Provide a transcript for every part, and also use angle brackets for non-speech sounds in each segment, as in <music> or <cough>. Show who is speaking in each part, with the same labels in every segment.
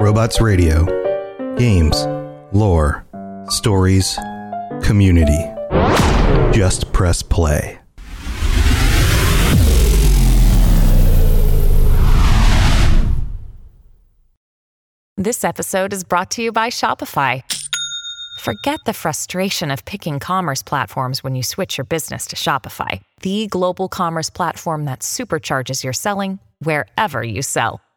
Speaker 1: Robots Radio. Games, lore, stories, community. Just press play.
Speaker 2: This episode is brought to you by Shopify. Forget the frustration of picking commerce platforms when you switch your business to Shopify, the global commerce platform that supercharges your selling wherever you sell.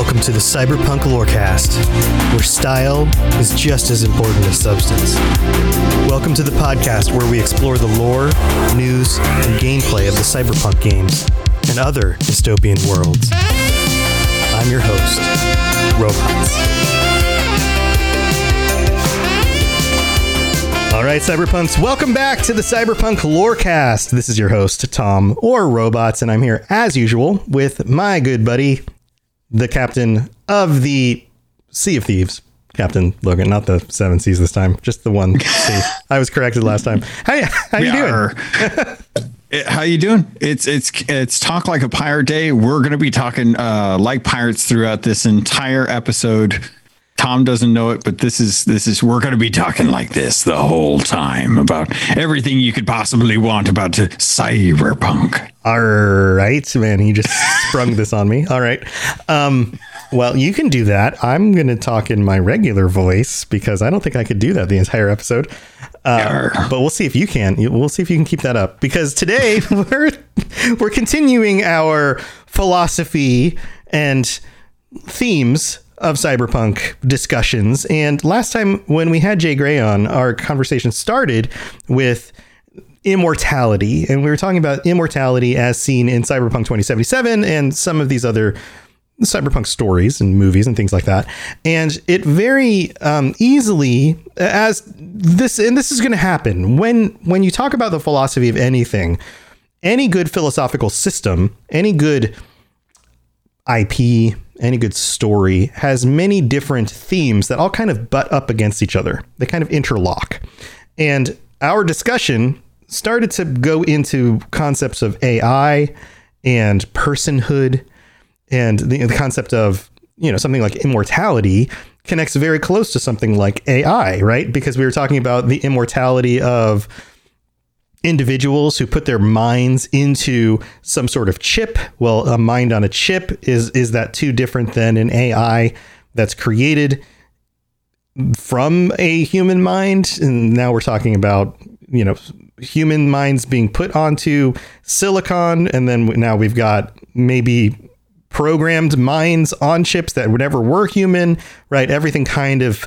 Speaker 1: Welcome to the Cyberpunk Lorecast, where style is just as important as substance. Welcome to the podcast where we explore the lore, news, and gameplay of the cyberpunk games and other dystopian worlds. I'm your host, Robots. All right, Cyberpunks, welcome back to the Cyberpunk Lorecast. This is your host, Tom, or Robots, and I'm here as usual with my good buddy, the captain of the Sea of Thieves, Captain Logan, not the seven seas this time, just the one <laughs> sea. I was corrected last time. How, how you doing? <laughs>
Speaker 3: Eh, How you doing? It's it's it's talk like a pirate day. We're going to be talking uh, like pirates throughout this entire episode. Tom doesn't know it, but this is this is we're going to be talking like this the whole time about everything you could possibly want about cyberpunk.
Speaker 1: All right, man. He just <laughs> sprung this on me. All right. Um, well, you can do that. I'm going to talk in my regular voice because I don't think I could do that the entire episode. Uh, but we'll see if you can. We'll see if you can keep that up because today <laughs> we're we're continuing our philosophy and themes of cyberpunk discussions. And last time when we had Jay Gray on, our conversation started with immortality, and we were talking about immortality as seen in Cyberpunk 2077 and some of these other cyberpunk stories and movies and things like that. And it very um, easily, as this, and this is going to happen when when you talk about the philosophy of anything, any good philosophical system, any good IP, any good story has many different themes that all kind of butt up against each other. They kind of interlock. And our discussion started to go into concepts of AI and personhood and the, the concept of, you know, something like immortality connects very close to something like AI, right? Because we were talking about the immortality of individuals who put their minds into some sort of chip. Well, a mind on a chip is is that too different than an AI that's created from a human mind? And now we're talking about you know human minds being put onto silicon, and then now we've got maybe programmed minds on chips that never were human. Right? Everything kind of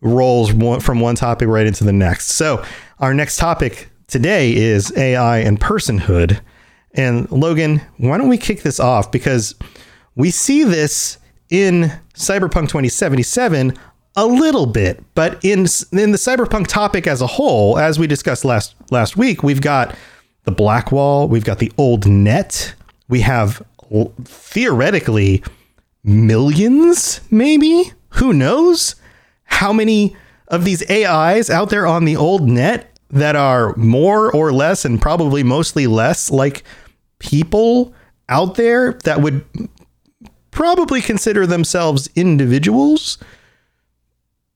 Speaker 1: rolls from one topic right into the next. So our next topic today is AI and personhood. And Logan, why don't we kick this off? Because we see this in Cyberpunk 2077 a little bit, but in in the cyberpunk topic as a whole, as we discussed last last week, we've got the black wall, we've got the old net, we have theoretically millions, maybe who knows how many of these AIs out there on the old net that are more or less, and probably mostly less, like people out there that would probably consider themselves individuals.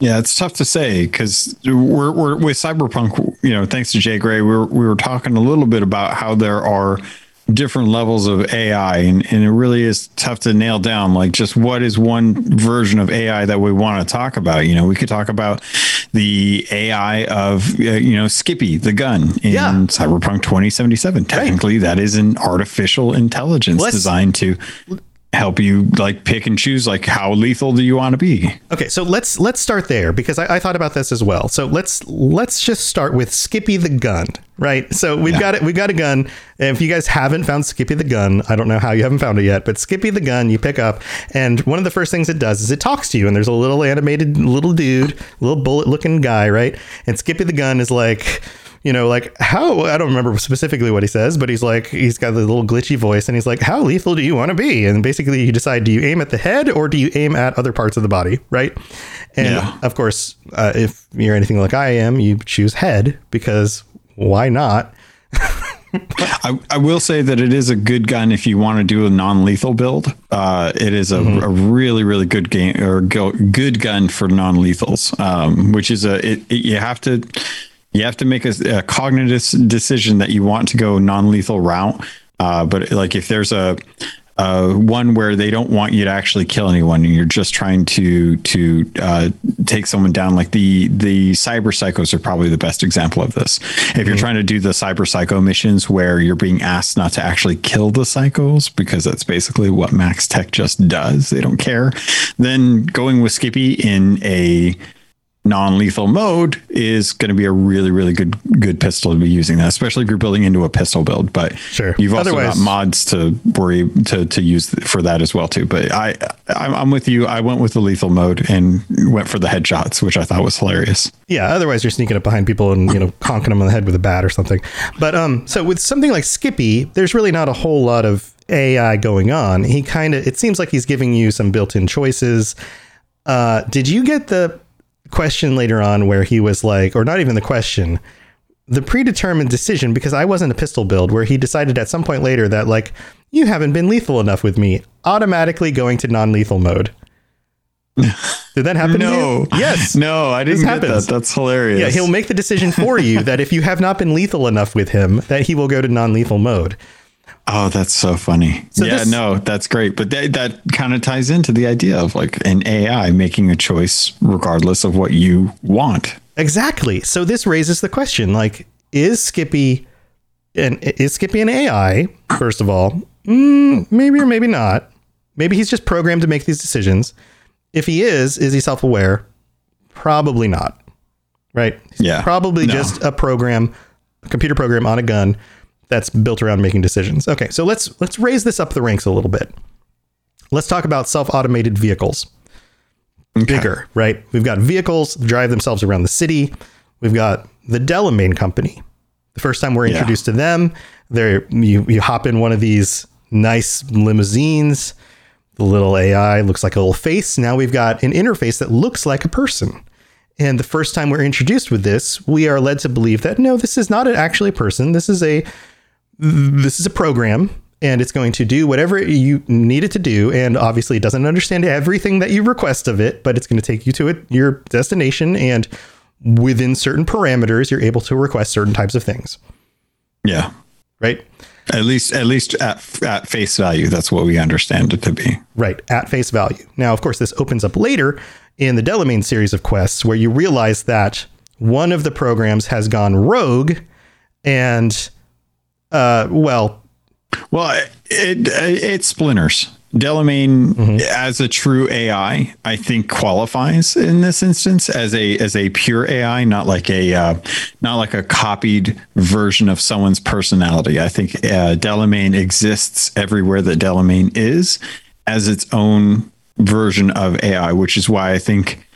Speaker 3: Yeah, it's tough to say because we're, we're with cyberpunk. You know, thanks to Jay Gray, we were we were talking a little bit about how there are different levels of AI, and, and it really is tough to nail down like just what is one version of AI that we want to talk about. You know, we could talk about the AI of uh, you know Skippy the gun in
Speaker 1: Yeah.
Speaker 3: Cyberpunk 2077. Technically, that is an artificial intelligence
Speaker 1: Let's-
Speaker 3: designed to help you like pick and choose like how lethal do you want to be.
Speaker 1: Okay, so let's let's start there because I, I thought about this as well. So let's let's just start with Skippy the gun, right? So we've got it. We've got a gun. And if you guys haven't found Skippy the gun, I don't know how you haven't found it yet, but Skippy the gun you pick up, and one of the first things it does is it talks to you, and there's a little animated little dude, little bullet looking guy, right? And Skippy the gun is like. You know, like how I don't remember specifically what he says, but he's like he's got the little glitchy voice, and he's like, "How lethal do you want to be?" And basically, you decide: do you aim at the head or do you aim at other parts of the body, right? And
Speaker 3: Yeah.
Speaker 1: of course, uh, if you're anything like I am, you choose head because why not? <laughs>
Speaker 3: I, I will say that it is a good gun if you want to do a non-lethal build. Uh, it is a, a really really good game or go, good gun for non-lethals, um, which is a it, it- you have to you have to make a, a cognitive decision that you want to go non-lethal route. Uh, but like if there's a uh, one where they don't want you to actually kill anyone, and you're just trying to to uh, take someone down. Like the the cyber psychos are probably the best example of this. If you're trying to do the cyber psycho missions where you're being asked not to actually kill the psychos because that's basically what MaxTac just does. They don't care. Then going with Skippy in a non-lethal mode is going to be a really really good good pistol to be using that especially if you're building into a pistol build but
Speaker 1: Sure.
Speaker 3: you've also
Speaker 1: Otherwise-
Speaker 3: got mods to worry to to use for that as well too but i i'm, I'm with you i went with the lethal mode and went for the headshots which i thought was hilarious
Speaker 1: Yeah, otherwise you're sneaking up behind people and you know conking them on the head with a bat or something. But um, so with something like Skippy, there's really not a whole lot of AI going on. He kind of it seems like he's giving you some built-in choices. Uh, did you get the question later on where he was like, or not even the question, the predetermined decision because I wasn't a pistol build where he decided at some point later that like you haven't been lethal enough with me, automatically going to non-lethal mode. <laughs> Did that happen? to
Speaker 3: no?
Speaker 1: Yes. <laughs>
Speaker 3: no i didn't get that that's hilarious
Speaker 1: Yeah, he'll make the decision for you that if you have not been lethal enough with him, that he will go to non-lethal mode.
Speaker 3: Oh, that's so funny.
Speaker 1: So
Speaker 3: yeah,
Speaker 1: this-
Speaker 3: no, that's great. But that, that kind of ties into the idea of like an AI making a choice regardless of what you want.
Speaker 1: Exactly. So this raises the question: like, is Skippy and is Skippy an AI? First of all, mm, maybe or maybe not. Maybe he's just programmed to make these decisions. If he is, is he self-aware? Probably not. Right? He's
Speaker 3: Yeah.
Speaker 1: Probably
Speaker 3: No.
Speaker 1: just a program, a computer program on a gun that's built around making decisions. Okay, so let's let's raise this up the ranks a little bit. Let's talk about self-automated vehicles. Bigger, right? We've got vehicles that drive themselves around the city. We've got the Delamain Company. The first time we're
Speaker 3: Yeah.
Speaker 1: introduced to them, there you you hop in one of these nice limousines. The little AI looks like a little face. Now we've got an interface that looks like a person. And the first time we're introduced with this, we are led to believe that no, this is not actually a person. This is a this is a program and it's going to do whatever you need it to do and obviously it doesn't understand everything that you request of it but it's going to take you to it, your destination and within certain parameters you're able to request certain types of things
Speaker 3: Yeah.
Speaker 1: right
Speaker 3: At least, at least at, at face value, that's what we understand it to be.
Speaker 1: right at face value now of course this opens up later in the delamain series of quests where you realize that one of the programs has gone rogue and uh well
Speaker 3: Well, it, it it's splinters. Delamain, as a true AI, I think qualifies in this instance as a as a pure AI, not like a uh, not like a copied version of someone's personality. I think uh, Delamain exists everywhere that Delamain is as its own version of AI, which is why I think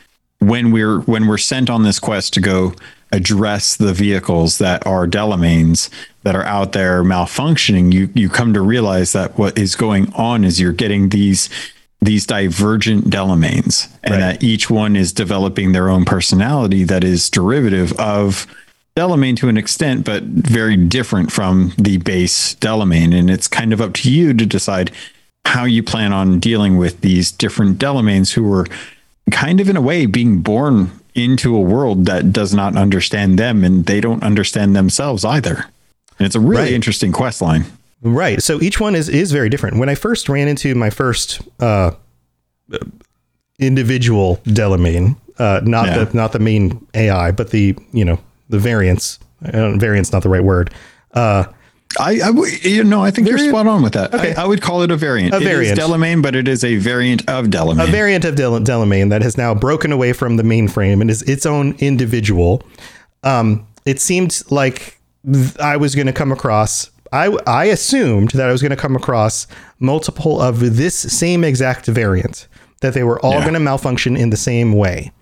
Speaker 3: when we're when we're sent on this quest to go address the vehicles that are Delamains that are out there malfunctioning, you you come to realize that what is going on is you're getting these these divergent Delamains, and
Speaker 1: Right.
Speaker 3: that each one is developing their own personality that is derivative of Delamain to an extent, but very different from the base Delamain. And it's kind of up to you to decide how you plan on dealing with these different Delamains who were kind of in a way being born into a world that does not understand them and they don't understand themselves either. And it's a really
Speaker 1: Right.
Speaker 3: interesting quest line.
Speaker 1: Right. So each one is is very different. When I first ran into my first uh, individual Delamain, uh, not
Speaker 3: Yeah.
Speaker 1: the not the main AI, but the you know the variants. Uh, variants not the right word. Uh,
Speaker 3: I, I you know, I think you're spot on with that.
Speaker 1: Okay.
Speaker 3: I, I would call it a variant.
Speaker 1: A
Speaker 3: It is
Speaker 1: variant.
Speaker 3: Delamain, but it is a variant of Delamain.
Speaker 1: a variant of Del- Delamain that has now broken away from the mainframe and is its own individual. Um, it seemed like th- I was going to come across. I I assumed that I was going to come across multiple of this same exact variant. That they were all
Speaker 3: Yeah.
Speaker 1: going to malfunction in the same way.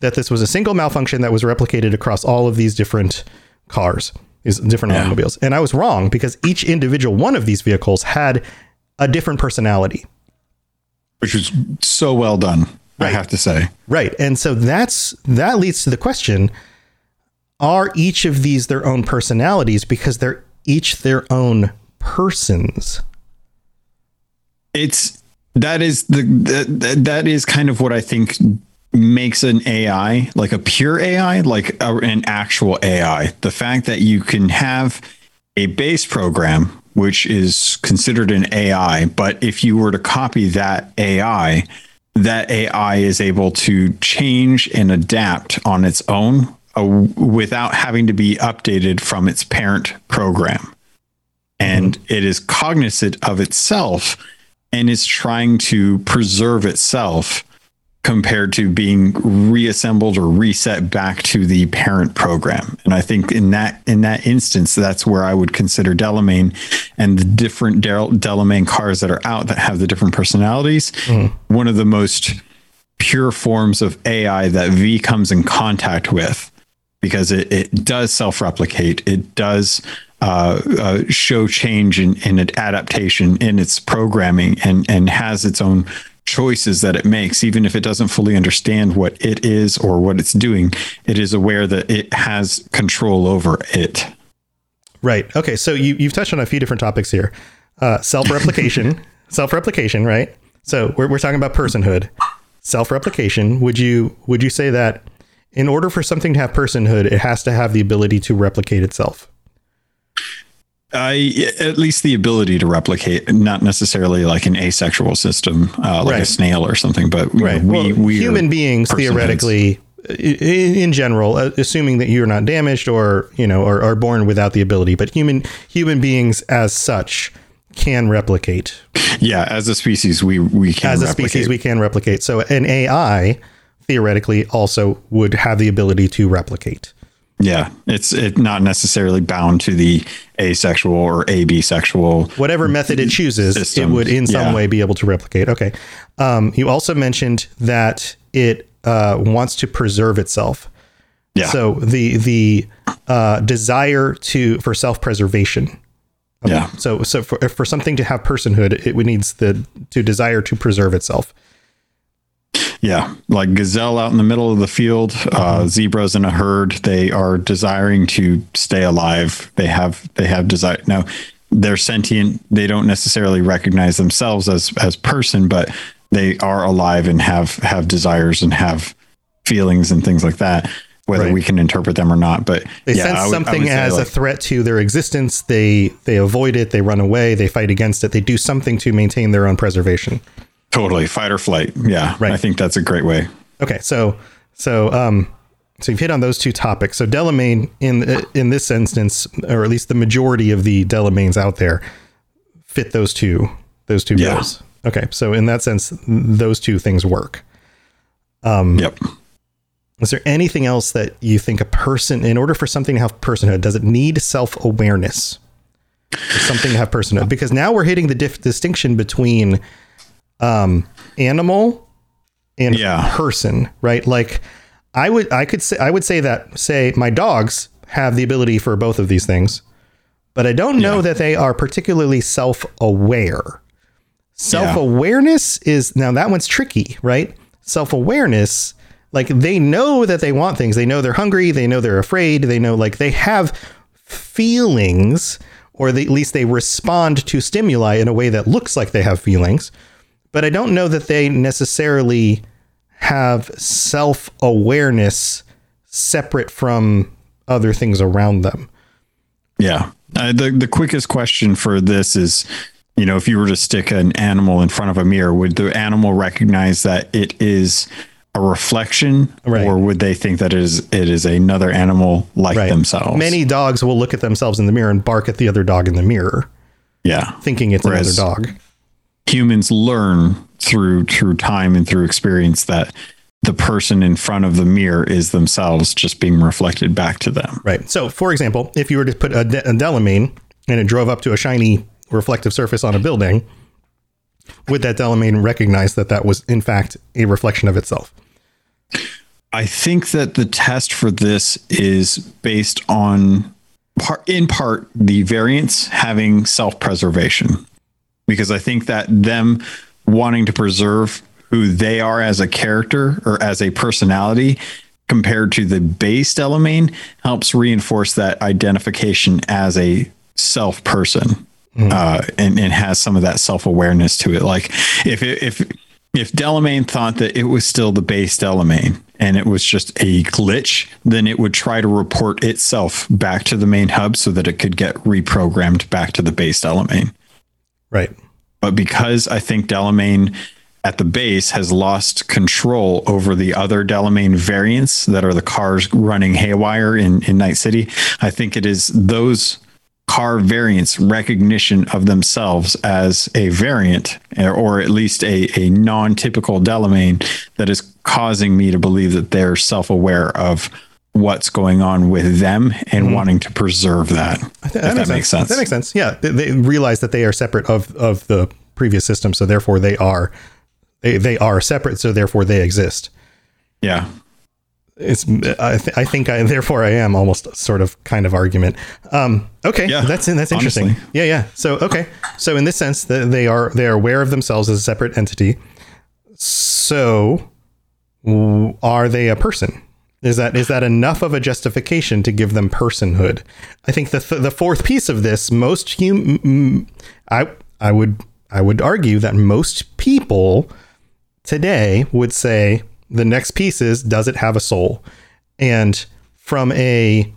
Speaker 1: That this was a single malfunction that was replicated across all of these different cars, these different
Speaker 3: Yeah.
Speaker 1: automobiles. And I was wrong because each individual one of these vehicles had a different personality.
Speaker 3: which was so well done. I have to say.
Speaker 1: Right. And so that's that leads to the question are each of these their own personalities because they're each their own persons?
Speaker 3: It's that is the that, that is kind of what I think makes an AI like a pure AI, like a, an actual AI. The fact that you can have a base program which is considered an AI, but if you were to copy that AI, that AI is able to change and adapt on its own uh, without having to be updated from its parent program. And it is cognizant of itself and is trying to preserve itself compared to being reassembled or reset back to the parent program. And I think in that in that instance, that's where I would consider Delamain and the different Del- Delamain cars that are out that have the different personalities. One of the most pure forms of AI that V comes in contact with because it, it does self-replicate. It does uh, uh, show change in, in an adaptation in its programming and, and has its own choices that it makes, even if it doesn't fully understand what it is or what it's doing, it is aware that it has control over it.
Speaker 1: Right. Okay. So you, you've touched on a few different topics here. Uh, self-replication, <laughs> self-replication, right? So we're, we're talking about personhood, self-replication. Would you, would you say that in order for something to have personhood, it has to have the ability to replicate itself?
Speaker 3: I at least the ability to replicate, not necessarily like an asexual system, uh, like
Speaker 1: Right.
Speaker 3: a snail or something, but you know, we,
Speaker 1: well,
Speaker 3: we
Speaker 1: human beings theoretically, i- i- in general, uh, assuming that you're not damaged or you know are, are born without the ability, but human human beings as such can replicate.
Speaker 3: yeah, as a species, we we can
Speaker 1: As a
Speaker 3: replicate.
Speaker 1: species, we can replicate. So an AI theoretically also would have the ability to replicate.
Speaker 3: Yeah, it's it not necessarily bound to the asexual or absexual.
Speaker 1: Whatever method it chooses, it would in some
Speaker 3: yeah.
Speaker 1: way be able to replicate. Okay. Um, you also mentioned that it uh, wants to preserve itself.
Speaker 3: Yeah,
Speaker 1: So the the uh, desire to for self preservation.
Speaker 3: yeah,
Speaker 1: So so for for something to have personhood, it would needs the to desire to preserve itself.
Speaker 3: Yeah. Like gazelle out in the middle of the field, uh, zebras in a herd. They are desiring to stay alive. They have they have desire. Now they're sentient. They don't necessarily recognize themselves as as person, but they are alive and have have desires and have feelings and things like that. Whether
Speaker 1: Right.
Speaker 3: we can interpret them or not, but
Speaker 1: They
Speaker 3: yeah,
Speaker 1: sense
Speaker 3: would-
Speaker 1: something as
Speaker 3: like,
Speaker 1: a threat to their existence. They they avoid it. They run away. They fight against it. They do something to maintain their own preservation.
Speaker 3: Totally, fight or flight. Yeah,
Speaker 1: Right.
Speaker 3: I think that's a great way.
Speaker 1: Okay, so so um so you've hit on those two topics. So Delamain in in this instance, or at least the majority of the Delamains out there, fit those two those two
Speaker 3: Yeah.
Speaker 1: bills. Okay, so in that sense, those two things work. Um,
Speaker 3: Yep.
Speaker 1: Is there anything else that you think a person, in order for something to have personhood, does it need self awareness? Something to have personhood, because now we're hitting the dif- distinction between um, animal and
Speaker 3: Yeah.
Speaker 1: person, right? Like, I would, I could say, I would say that, say, my dogs have the ability for both of these things, but I don't know
Speaker 3: Yeah.
Speaker 1: that they are particularly self aware. Self awareness is now that one's tricky, right? Self awareness, like they know that they want things. They know they're hungry. They know they're afraid. They know like they have feelings, or they, at least they respond to stimuli in a way that looks like they have feelings. But I don't know that they necessarily have self awareness separate from other things around them.
Speaker 3: Yeah. Uh, the the quickest question for this is, you know, if you were to stick an animal in front of a mirror, would the animal recognize that it is a reflection,
Speaker 1: Right.
Speaker 3: or would they think that it is it is another animal like
Speaker 1: Right.
Speaker 3: themselves?
Speaker 1: Many dogs will look at themselves in the mirror and bark at the other dog in the mirror,
Speaker 3: yeah.
Speaker 1: thinking it's
Speaker 3: Whereas-
Speaker 1: another dog.
Speaker 3: Humans learn through through time and through experience that the person in front of the mirror is themselves just being reflected back to them.
Speaker 1: Right. So, for example, if you were to put a, de- a Delamain and it drove up to a shiny reflective surface on a building, would that Delamain recognize that that was in fact a reflection of itself?
Speaker 3: I think that the test for this is based on part in part the variants having self-preservation. Because I think that them wanting to preserve who they are as a character or as a personality compared to the base Delamain helps reinforce that identification as a self person. Uh, and, and has some of that self awareness to it. Like if it, if if Delamain thought that it was still the base Delamain and it was just a glitch, then it would try to report itself back to the main hub so that it could get reprogrammed back to the base Delamain.
Speaker 1: Right.
Speaker 3: But because I think Delamain at the base has lost control over the other Delamain variants that are the cars running haywire in, in Night City, I think it is those car variants recognition of themselves as a variant or- or at least a, a non-typical Delamain that is causing me to believe that they're self-aware of what's going on with them and wanting to preserve that. if that makes sense.
Speaker 1: That makes sense. Yeah, they, they realize that they are separate of of the previous system, so therefore they are they they are separate, so therefore they exist.
Speaker 3: yeah.
Speaker 1: It's I, th- I think I therefore I am almost sort of kind of argument. Um, okay,
Speaker 3: Yeah,
Speaker 1: that's that's interesting.
Speaker 3: honestly.
Speaker 1: Yeah, yeah. So okay, so in this sense, th- they are they are aware of themselves as a separate entity. So, are they a person? Is that is that enough of a justification to give them personhood? I think the th- the fourth piece of this, most hum- I I would I would argue that most people today would say the next piece is does it have a soul? And from a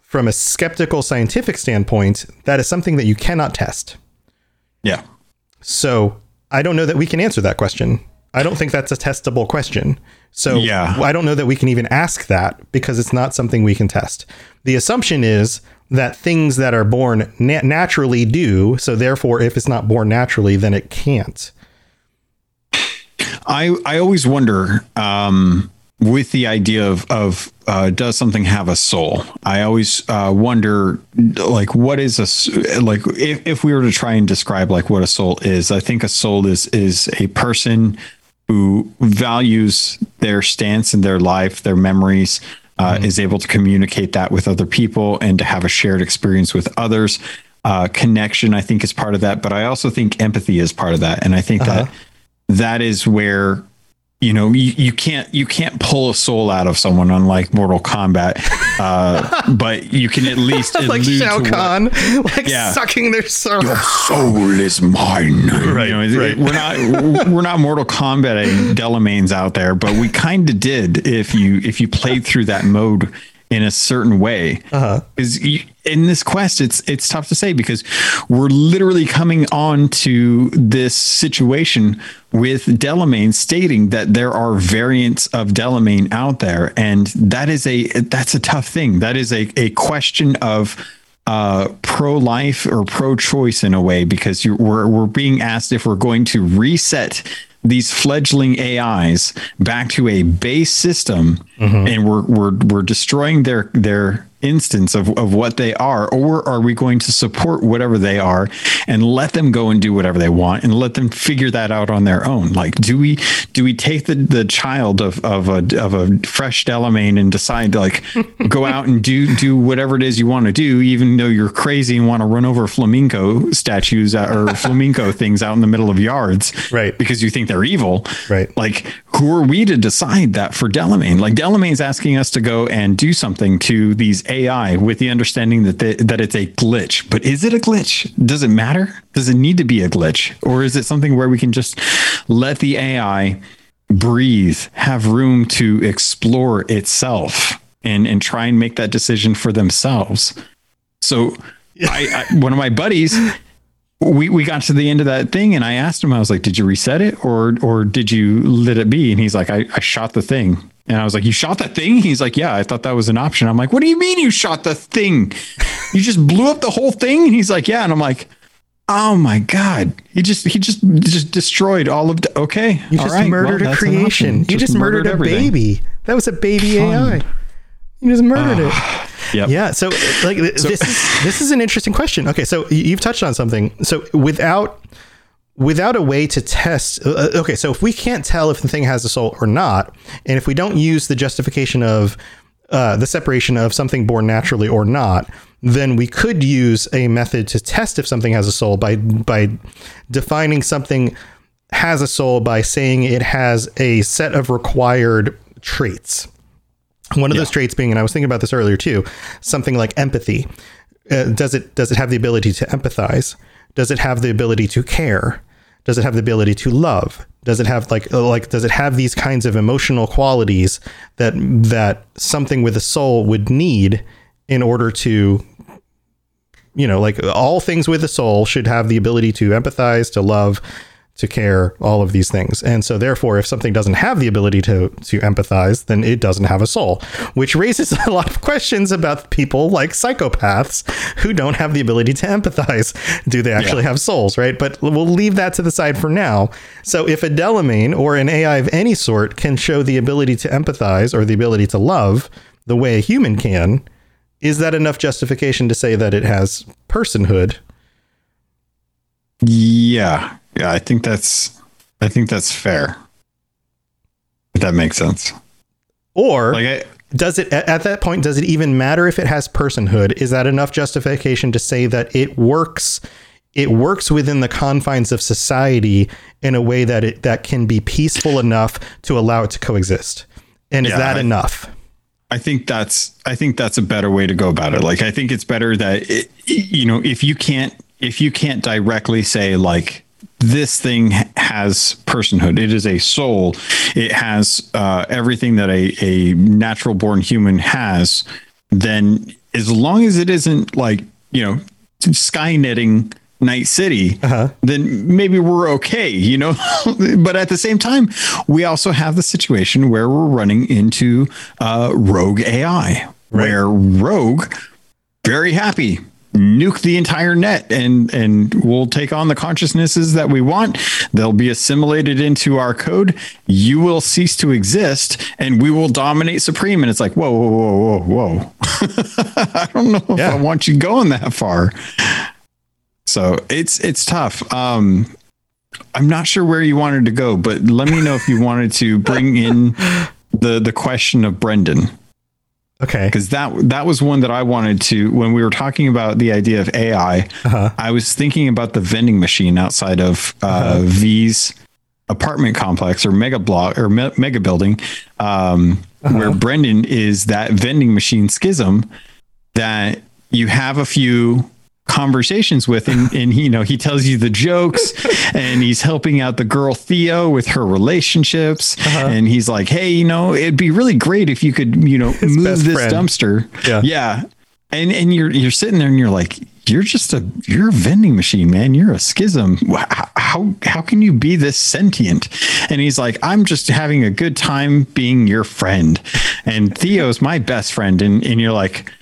Speaker 1: from a skeptical scientific standpoint, that is something that you cannot test.
Speaker 3: Yeah.
Speaker 1: So I don't know that we can answer that question. I don't think that's a testable question. So
Speaker 3: Yeah.
Speaker 1: I don't know that we can even ask that because it's not something we can test. The assumption is that things that are born na- naturally do. So therefore, if it's not born naturally, then it can't.
Speaker 3: I I always wonder um, with the idea of of uh, does something have a soul? I always uh, wonder like what is a like if, if we were to try and describe like what a soul is. I think a soul is is a person who values their stance in their life, their memories. Uh, Is able to communicate that with other people and to have a shared experience with others. Uh, connection, I think, is part of that, but I also think empathy is part of that, and I think that that is where you know you, you can't you can't pull a soul out of someone unlike mortal kombat uh but you can at least <laughs>
Speaker 1: like Shao
Speaker 3: to what-
Speaker 1: Kahn, <laughs> like
Speaker 3: Yeah.
Speaker 1: sucking their soul.
Speaker 3: Your soul is mine
Speaker 1: Right,
Speaker 3: you know, it-
Speaker 1: right.
Speaker 3: we're not we're not mortal kombating delamains out there but we kind of did if you if you played through that mode in a certain way.
Speaker 1: Uh-huh.
Speaker 3: is in this quest it's it's tough to say because we're literally coming on to this situation with Delamain stating that there are variants of Delamain out there. And that is a that's a tough thing. That is a, a question of uh, pro-life or pro-choice in a way because you're, we're we're being asked if we're going to reset these fledgling AIs back to a base system, and we're we're we're destroying their their instance of, of what they are, or are we going to support whatever they are and let them go and do whatever they want and let them figure that out on their own? Like, do we do we take the, the child of, of a of a fresh Delamain and decide to like <laughs> go out and do do whatever it is you want to do, even though you're crazy and want to run over flamenco statues uh, or <laughs> flamenco things out in the middle of yards,
Speaker 1: Right.
Speaker 3: Because you think they're evil,
Speaker 1: Right.
Speaker 3: Like, who are we to decide that for Delamain? Like, Delamain's asking us to go and do something to these AI with the understanding that they, that it's a glitch. But is it a glitch? Does it matter? Does it need to be a glitch, or is it something where we can just let the AI breathe, have room to explore itself, and and try and make that decision for themselves? So, I, I one of my buddies we we got to the end of that thing and I asked him, I was like, Did you reset it or or did you let it be? And he's like, I, I shot the thing. And I was like, You shot the thing? He's like, Yeah, I thought that was an option. I'm like, What do you mean you shot the thing? You just blew up the whole thing? And he's like, Yeah. And I'm like, Oh my God. He just he just just destroyed all of the, okay.
Speaker 1: You just
Speaker 3: right,
Speaker 1: murdered
Speaker 3: well,
Speaker 1: a creation. You just, murdered, a baby. That was a baby AI. You just murdered it. <sighs>
Speaker 3: Yep.
Speaker 1: Yeah. So, like, this is this is an interesting question. Okay, so you've touched on something. So, without without a way to test, uh, okay, so if we can't tell if the thing has a soul or not, and if we don't use the justification of uh, the separation of something born naturally or not, then we could use a method to test if something has a soul by by defining something has a soul by saying it has a set of required traits. One of those traits being, and I was thinking about this earlier too, something like empathy. Uh, does it does it have the ability to empathize? Does it have the ability to care? Does it have the ability to love? Does it have like uh, like does it have these kinds of emotional qualities that that something with a soul would need in order to you know like all things with a soul should have the ability to empathize, to love, to care, all of these things. And so therefore if something doesn't have the ability to to empathize, then it doesn't have a soul, which raises <laughs> a lot of questions about people like psychopaths who don't have the ability to empathize. Do they actually have souls, right? But we'll leave that to the side for now. So if a Delamain or an AI of any sort can show the ability to empathize or the ability to love the way a human can, is that enough justification to say that it has personhood?
Speaker 3: Yeah. Yeah, I think that's I think that's fair. If that makes sense.
Speaker 1: Or
Speaker 3: Like I
Speaker 1: does it at at that point does it even matter if it has personhood is that enough justification to say that it works it works within the confines of society in a way that it that can be peaceful enough to allow it to coexist and is that
Speaker 3: I-
Speaker 1: enough
Speaker 3: I think that's I think that's a better way to go about it. Like I think it's better that it, you know if you can't if you can't directly say like this thing has personhood. It is a soul. It has uh, everything that a a natural born human has. Then as long as it isn't like you know skynetting Night City, then maybe we're okay, you know. <laughs> but at the same time, we also have the situation where we're running into uh, rogue AI, where rogue very happy nuke the entire net and and we'll take on the consciousnesses that we want. They'll be assimilated into our code. You will cease to exist and we will dominate supreme. And it's like whoa whoa whoa whoa whoa. <laughs> I don't know if
Speaker 1: Yeah.
Speaker 3: i want you going that far. So it's it's tough. Um i'm not sure where you wanted to go but let me know if you wanted to bring in the the question of brendan
Speaker 1: okay.
Speaker 3: Because that that was one that I wanted to when we were talking about the idea of AI. I was thinking about the vending machine outside of uh, V's apartment complex or mega block or me- mega building, um, where Brendan is that vending machine schism that you have a few conversations with and, and he, you know he tells you the jokes <laughs> and he's helping out the girl theo with her relationships uh-huh. and he's like hey you know it'd be really great if you could you know <laughs> move this
Speaker 1: friend.
Speaker 3: dumpster.
Speaker 1: Yeah.
Speaker 3: yeah. And and you're you're sitting there and you're like you're just a you're a vending machine man. You're a schism. How how can you be this sentient? And he's like i'm just having a good time being your friend. And theo's my best friend. And and you're like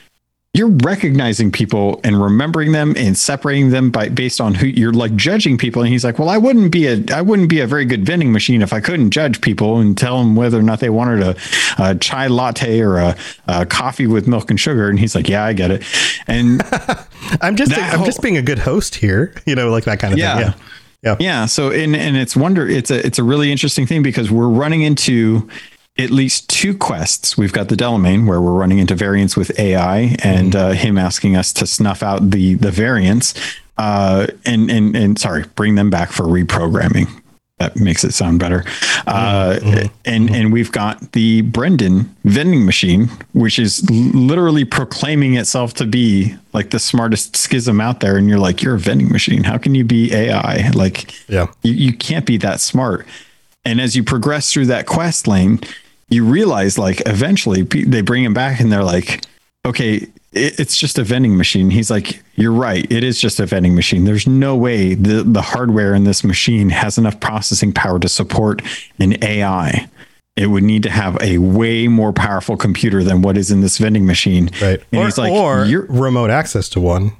Speaker 3: you're recognizing people and remembering them and separating them by based on who you're like judging people. And he's like well i wouldn't be a i wouldn't be a very good vending machine if i couldn't judge people and tell them whether or not they wanted a, a chai latte or a, a coffee with milk and sugar. And he's like yeah i get it. And <laughs>
Speaker 1: i'm just i'm
Speaker 3: whole-
Speaker 1: just being a good host here you know like that kind of
Speaker 3: Yeah.
Speaker 1: thing yeah. Yeah.
Speaker 3: Yeah. So and and it's wonder it's a it's a really interesting thing because we're running into at least two quests. We've got the Delamain where we're running into variants with AI and uh, him asking us to snuff out the the variants. Uh, and and and sorry, bring them back for reprogramming. That makes it sound better. Uh, And and we've got the Brendan vending machine, which is literally proclaiming itself to be like the smartest schism out there. And you're like, you're a vending machine. How can you be AI? Like,
Speaker 1: Yeah.
Speaker 3: you, you can't be that smart. And as you progress through that quest lane, you realize like eventually they bring him back and they're like, okay, it's just a vending machine. He's like, you're right. It is just a vending machine. There's no way the, the hardware in this machine has enough processing power to support an AI. It would need to have a way more powerful computer than what is in this vending machine.
Speaker 1: Right.
Speaker 3: And
Speaker 1: or
Speaker 3: he's like,
Speaker 1: or
Speaker 3: you're,
Speaker 1: remote access to one.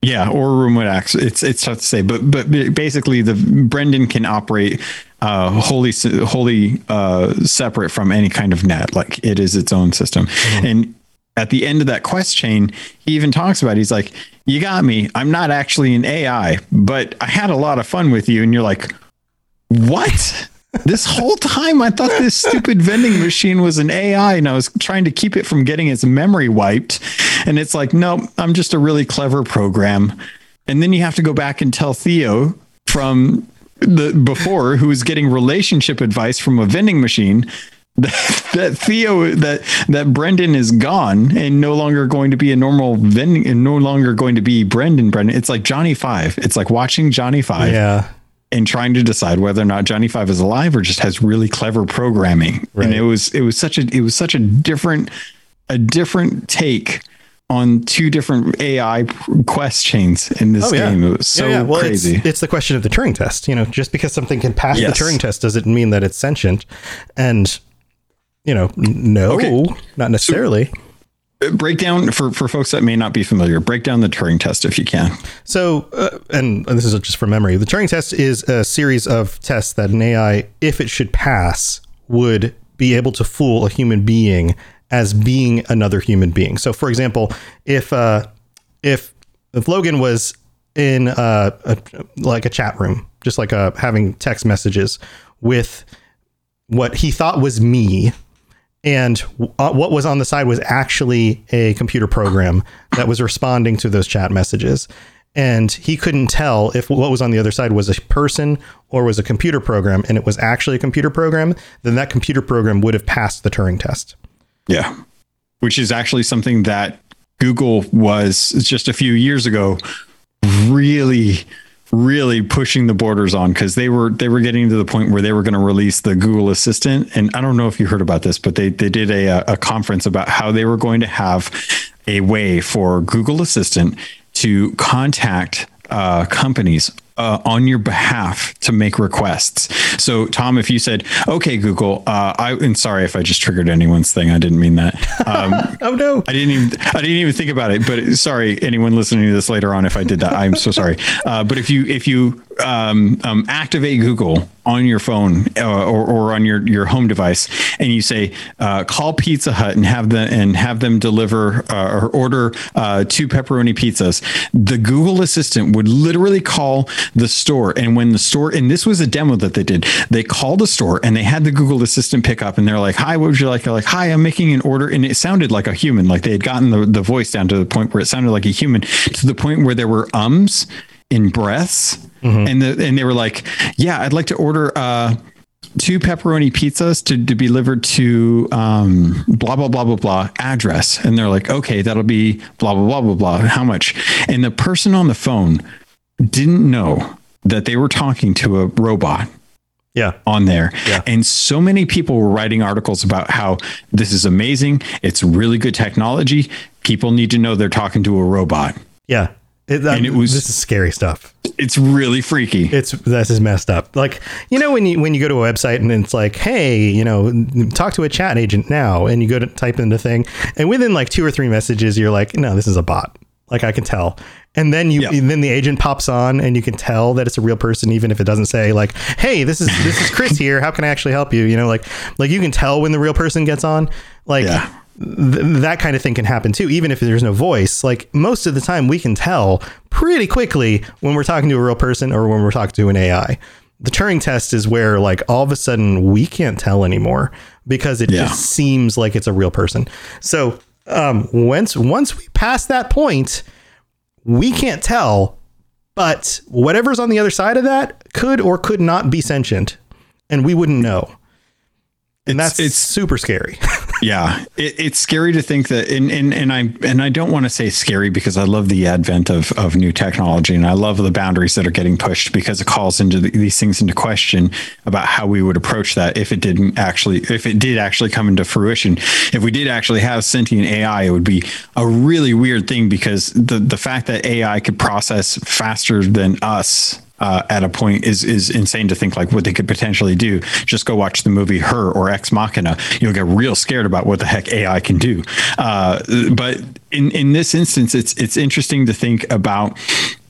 Speaker 3: yeah, or remote access. It's it's tough to say, but but basically, the Brendan can operate uh, wholly wholly uh, separate from any kind of net. Like it is its own system. And at the end of that quest chain, he even talks about. It. He's like, "You got me. I'm not actually an AI, but I had a lot of fun with you." And you're like, "What?" <laughs> this whole time I thought this stupid vending machine was an AI and I was trying to keep it from getting its memory wiped. And it's like, nope, I'm just a really clever program. And then you have to go back and tell Theo from the before who was getting relationship advice from a vending machine <laughs> that, that Theo that that Brendan is gone and no longer going to be a normal vending and no longer going to be Brendan Brendan. It's like Johnny Five. It's like watching Johnny Five
Speaker 1: Yeah.
Speaker 3: and trying to decide whether or not Johnny Five is alive or just has really clever programming.
Speaker 1: Right.
Speaker 3: And it was it was such a it was such a different a different take on two different AI quest chains in this
Speaker 1: Oh, yeah.
Speaker 3: game. It was so
Speaker 1: Yeah, yeah. Well,
Speaker 3: crazy.
Speaker 1: It's, it's the question of the Turing test. You know, just because something can pass
Speaker 3: Yes.
Speaker 1: the Turing test doesn't mean that it's sentient. And, you know, no,
Speaker 3: Okay.
Speaker 1: not necessarily.
Speaker 3: break down for for folks that may not be familiar. Break down the Turing test if you can.
Speaker 1: So, uh, and this is just from memory. The Turing test is a series of tests that an AI, if it should pass, would be able to fool a human being as being another human being. So, for example, if uh, if if Logan was in uh, a, like a chat room, just like uh, having text messages with what he thought was me, and uh, what was on the side was actually a computer program that was responding to those chat messages. And he couldn't tell if what was on the other side was a person or was a computer program. And it was actually a computer program then that computer program would have passed the turing test
Speaker 3: Yeah. Which is actually something that Google was just a few years ago really really pushing the borders on because they were they were getting to the point where they were going to release the Google Assistant and I don't know if you heard about this but they they did a a conference about how they were going to have a way for Google Assistant to contact uh, companies uh, on your behalf to make requests. So, Tom, if you said, "Okay, Google," uh, I and sorry if I just triggered anyone's thing, I didn't mean that. Um, <laughs>
Speaker 1: oh no
Speaker 3: I didn't even I didn't even think about it. But sorry, anyone listening to this later on, if I did that, I'm so sorry. Uh, but if you if you um, um, activate Google on your phone uh, or, or on your your home device, and you say uh, call Pizza Hut and have them and have them deliver uh, or order uh, two pepperoni pizzas, the Google Assistant would literally call the store, and when the store and this was a demo that they did, they called the store and they had the Google Assistant pick up, and they're like, "Hi, what would you like?" They're like, "Hi, I'm making an order," and it sounded like a human, like they had gotten the, the voice down to the point where it sounded like a human, to the point where there were ums in breaths, and the and they were like, "Yeah, I'd like to order." uh two pepperoni pizzas to, to be delivered to um, blah blah blah blah blah address and they're like okay that'll be blah blah blah blah blah how much and the person on the phone didn't know that they were talking to a robot
Speaker 1: yeah
Speaker 3: on there.
Speaker 1: Yeah.
Speaker 3: And so many people were writing articles about how this is amazing. It's really good technology. People need to know they're talking to a robot.
Speaker 1: yeah it,
Speaker 3: And um, it was-
Speaker 1: this is scary stuff
Speaker 3: It's really freaky.
Speaker 1: it's this is messed up. Like you know when you when you go to a website and it's like, hey, you know, talk to a chat agent now, and you go to type in the thing, and within like two or three messages, you're like, no, this is a bot. Like I can tell. And then you
Speaker 3: Yeah.
Speaker 1: and then the agent pops on and you can tell that it's a real person even if it doesn't say like, "Hey, this is this is Chris <laughs> here. How can I actually help you?" You know, like like you can tell when the real person gets on. Like
Speaker 3: Yeah.
Speaker 1: Th- that kind of thing can happen too, even if there's no voice. Like most of the time, we can tell pretty quickly when we're talking to a real person or when we're talking to an AI. The Turing test is where, like, all of a sudden we can't tell anymore because it
Speaker 3: Yeah.
Speaker 1: just seems like it's a real person. So, um, once once we pass that point, we can't tell. But whatever's on the other side of that could or could not be sentient, and we wouldn't know. And
Speaker 3: It's-
Speaker 1: that's
Speaker 3: it's-
Speaker 1: super scary. <laughs>
Speaker 3: yeah, it, it's scary to think that, and and and I and I don't want to say scary because I love the advent of of new technology, and I love the boundaries that are getting pushed because it calls into the, these things into question about how we would approach that if it didn't actually, if it did actually come into fruition. If we did actually have sentient AI, it would be a really weird thing because the the fact that AI could process faster than us uh, at a point is is insane to think like what they could potentially do. Just go watch the movie Her or Ex Machina. You'll get real scared about what the heck AI can do. Uh, but in in this instance, it's it's interesting to think about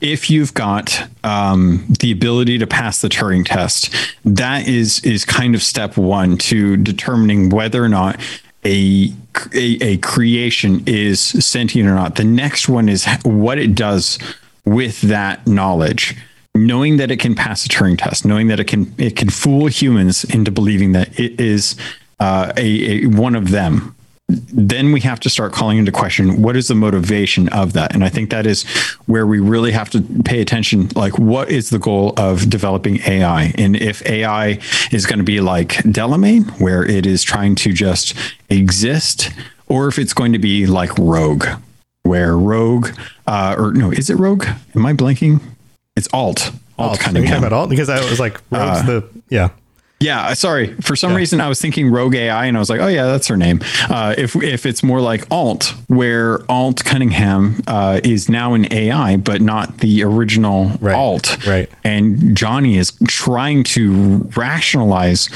Speaker 3: if you've got um, the ability to pass the Turing test. That is is kind of step one to determining whether or not a, a, a creation is sentient or not. The next one is what it does with that knowledge knowing that it can pass a Turing test, knowing that it can it can fool humans into believing that it is uh, a, a one of them. Then we have to start calling into question what is the motivation of that, and I think that is where we really have to pay attention. Like, what is the goal of developing AI, and if AI is going to be like Delamain, where it is trying to just exist, or if it's going to be like Rogue, where Rogue, uh, or no, is it Rogue? Am I blanking? It's alt. Alt,
Speaker 1: Alt.
Speaker 3: kind
Speaker 1: Are
Speaker 3: of
Speaker 1: you talking
Speaker 3: game.
Speaker 1: about alt? Because I was like, Rogue's
Speaker 3: Uh,
Speaker 1: the yeah.
Speaker 3: Yeah, sorry. For some
Speaker 1: Yeah.
Speaker 3: reason, I was thinking Rogue AI, and I was like, "Oh yeah, that's her name." Uh, if if it's more like Alt, where Alt Cunningham uh, is now an AI, but not the original
Speaker 1: Right,
Speaker 3: Alt,
Speaker 1: right.
Speaker 3: And Johnny is trying to rationalize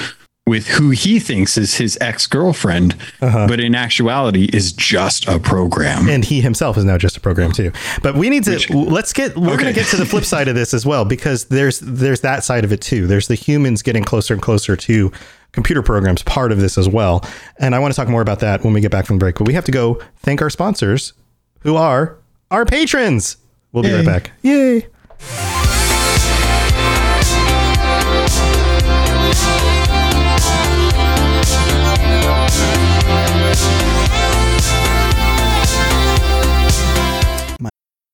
Speaker 3: with who he thinks is his ex girlfriend, uh-huh. but in actuality is just a program.
Speaker 1: and he himself is now just a program too. But we need to let's get we're going to get to the flip side of this as well because there's there's that side of it too. There's the humans getting closer and closer to computer programs part of this as well. And I want to talk more about that when we get back from the break. But we have to go thank our sponsors who are our patrons. We'll be right back. Yay.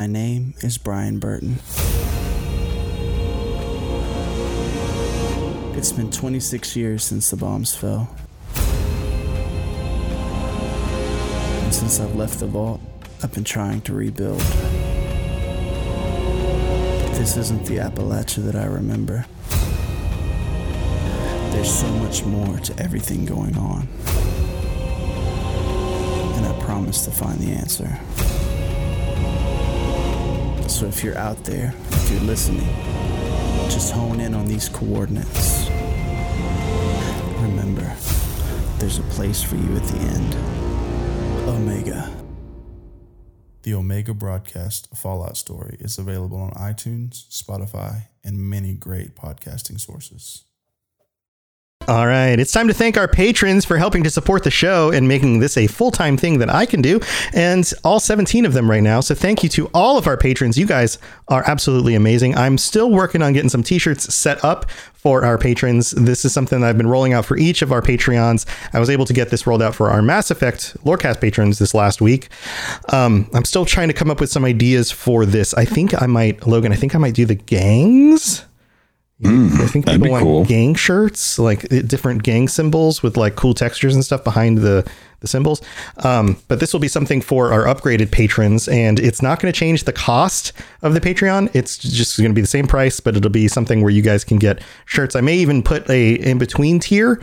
Speaker 4: My name is Brian Burton. It's been 26 years since the bombs fell. And since I've left the vault, I've been trying to rebuild. This isn't the Appalachia that I remember. There's so much more to everything going on. And I promise to find the answer. So if you're out there, if you're listening, just hone in on these coordinates. Remember, there's a place for you at the end. Omega.
Speaker 5: The Omega Broadcast Fallout Story is available on iTunes, Spotify, and many great podcasting sources.
Speaker 1: All right, it's time to thank our patrons for helping to support the show and making this a full time thing that I can do, and all 17 of them right now. So, thank you to all of our patrons. You guys are absolutely amazing. I'm still working on getting some t shirts set up for our patrons. This is something that I've been rolling out for each of our Patreons. I was able to get this rolled out for our Mass Effect Lorecast patrons this last week. Um, I'm still trying to come up with some ideas for this. I think I might, Logan, I think I might do the gangs. I think people want
Speaker 3: cool.
Speaker 1: gang shirts, like uh, different gang symbols with like cool textures and stuff behind the the symbols. Um, but this will be something for our upgraded patrons, and it's not going to change the cost of the Patreon. It's just going to be the same price, but it'll be something where you guys can get shirts. I may even put a in between tier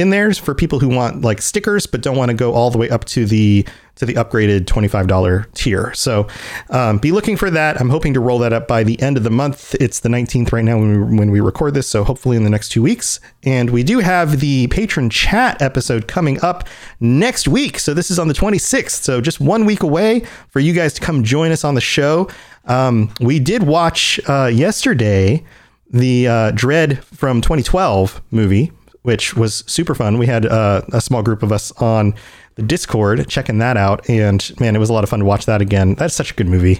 Speaker 1: in there for people who want like stickers but don't want to go all the way up to the to the upgraded $25 tier. So um, be looking for that. I'm hoping to roll that up by the end of the month. It's the 19th right now when we, when we record this, so hopefully in the next two weeks. And we do have the patron chat episode coming up next week. So this is on the 26th. So just one week away for you guys to come join us on the show. Um, we did watch uh, yesterday the uh, Dredd from 2012 movie, which was super fun. We had uh, a small group of us on the Discord checking that out, and man, it was a lot of fun to watch that again. That's such a good movie.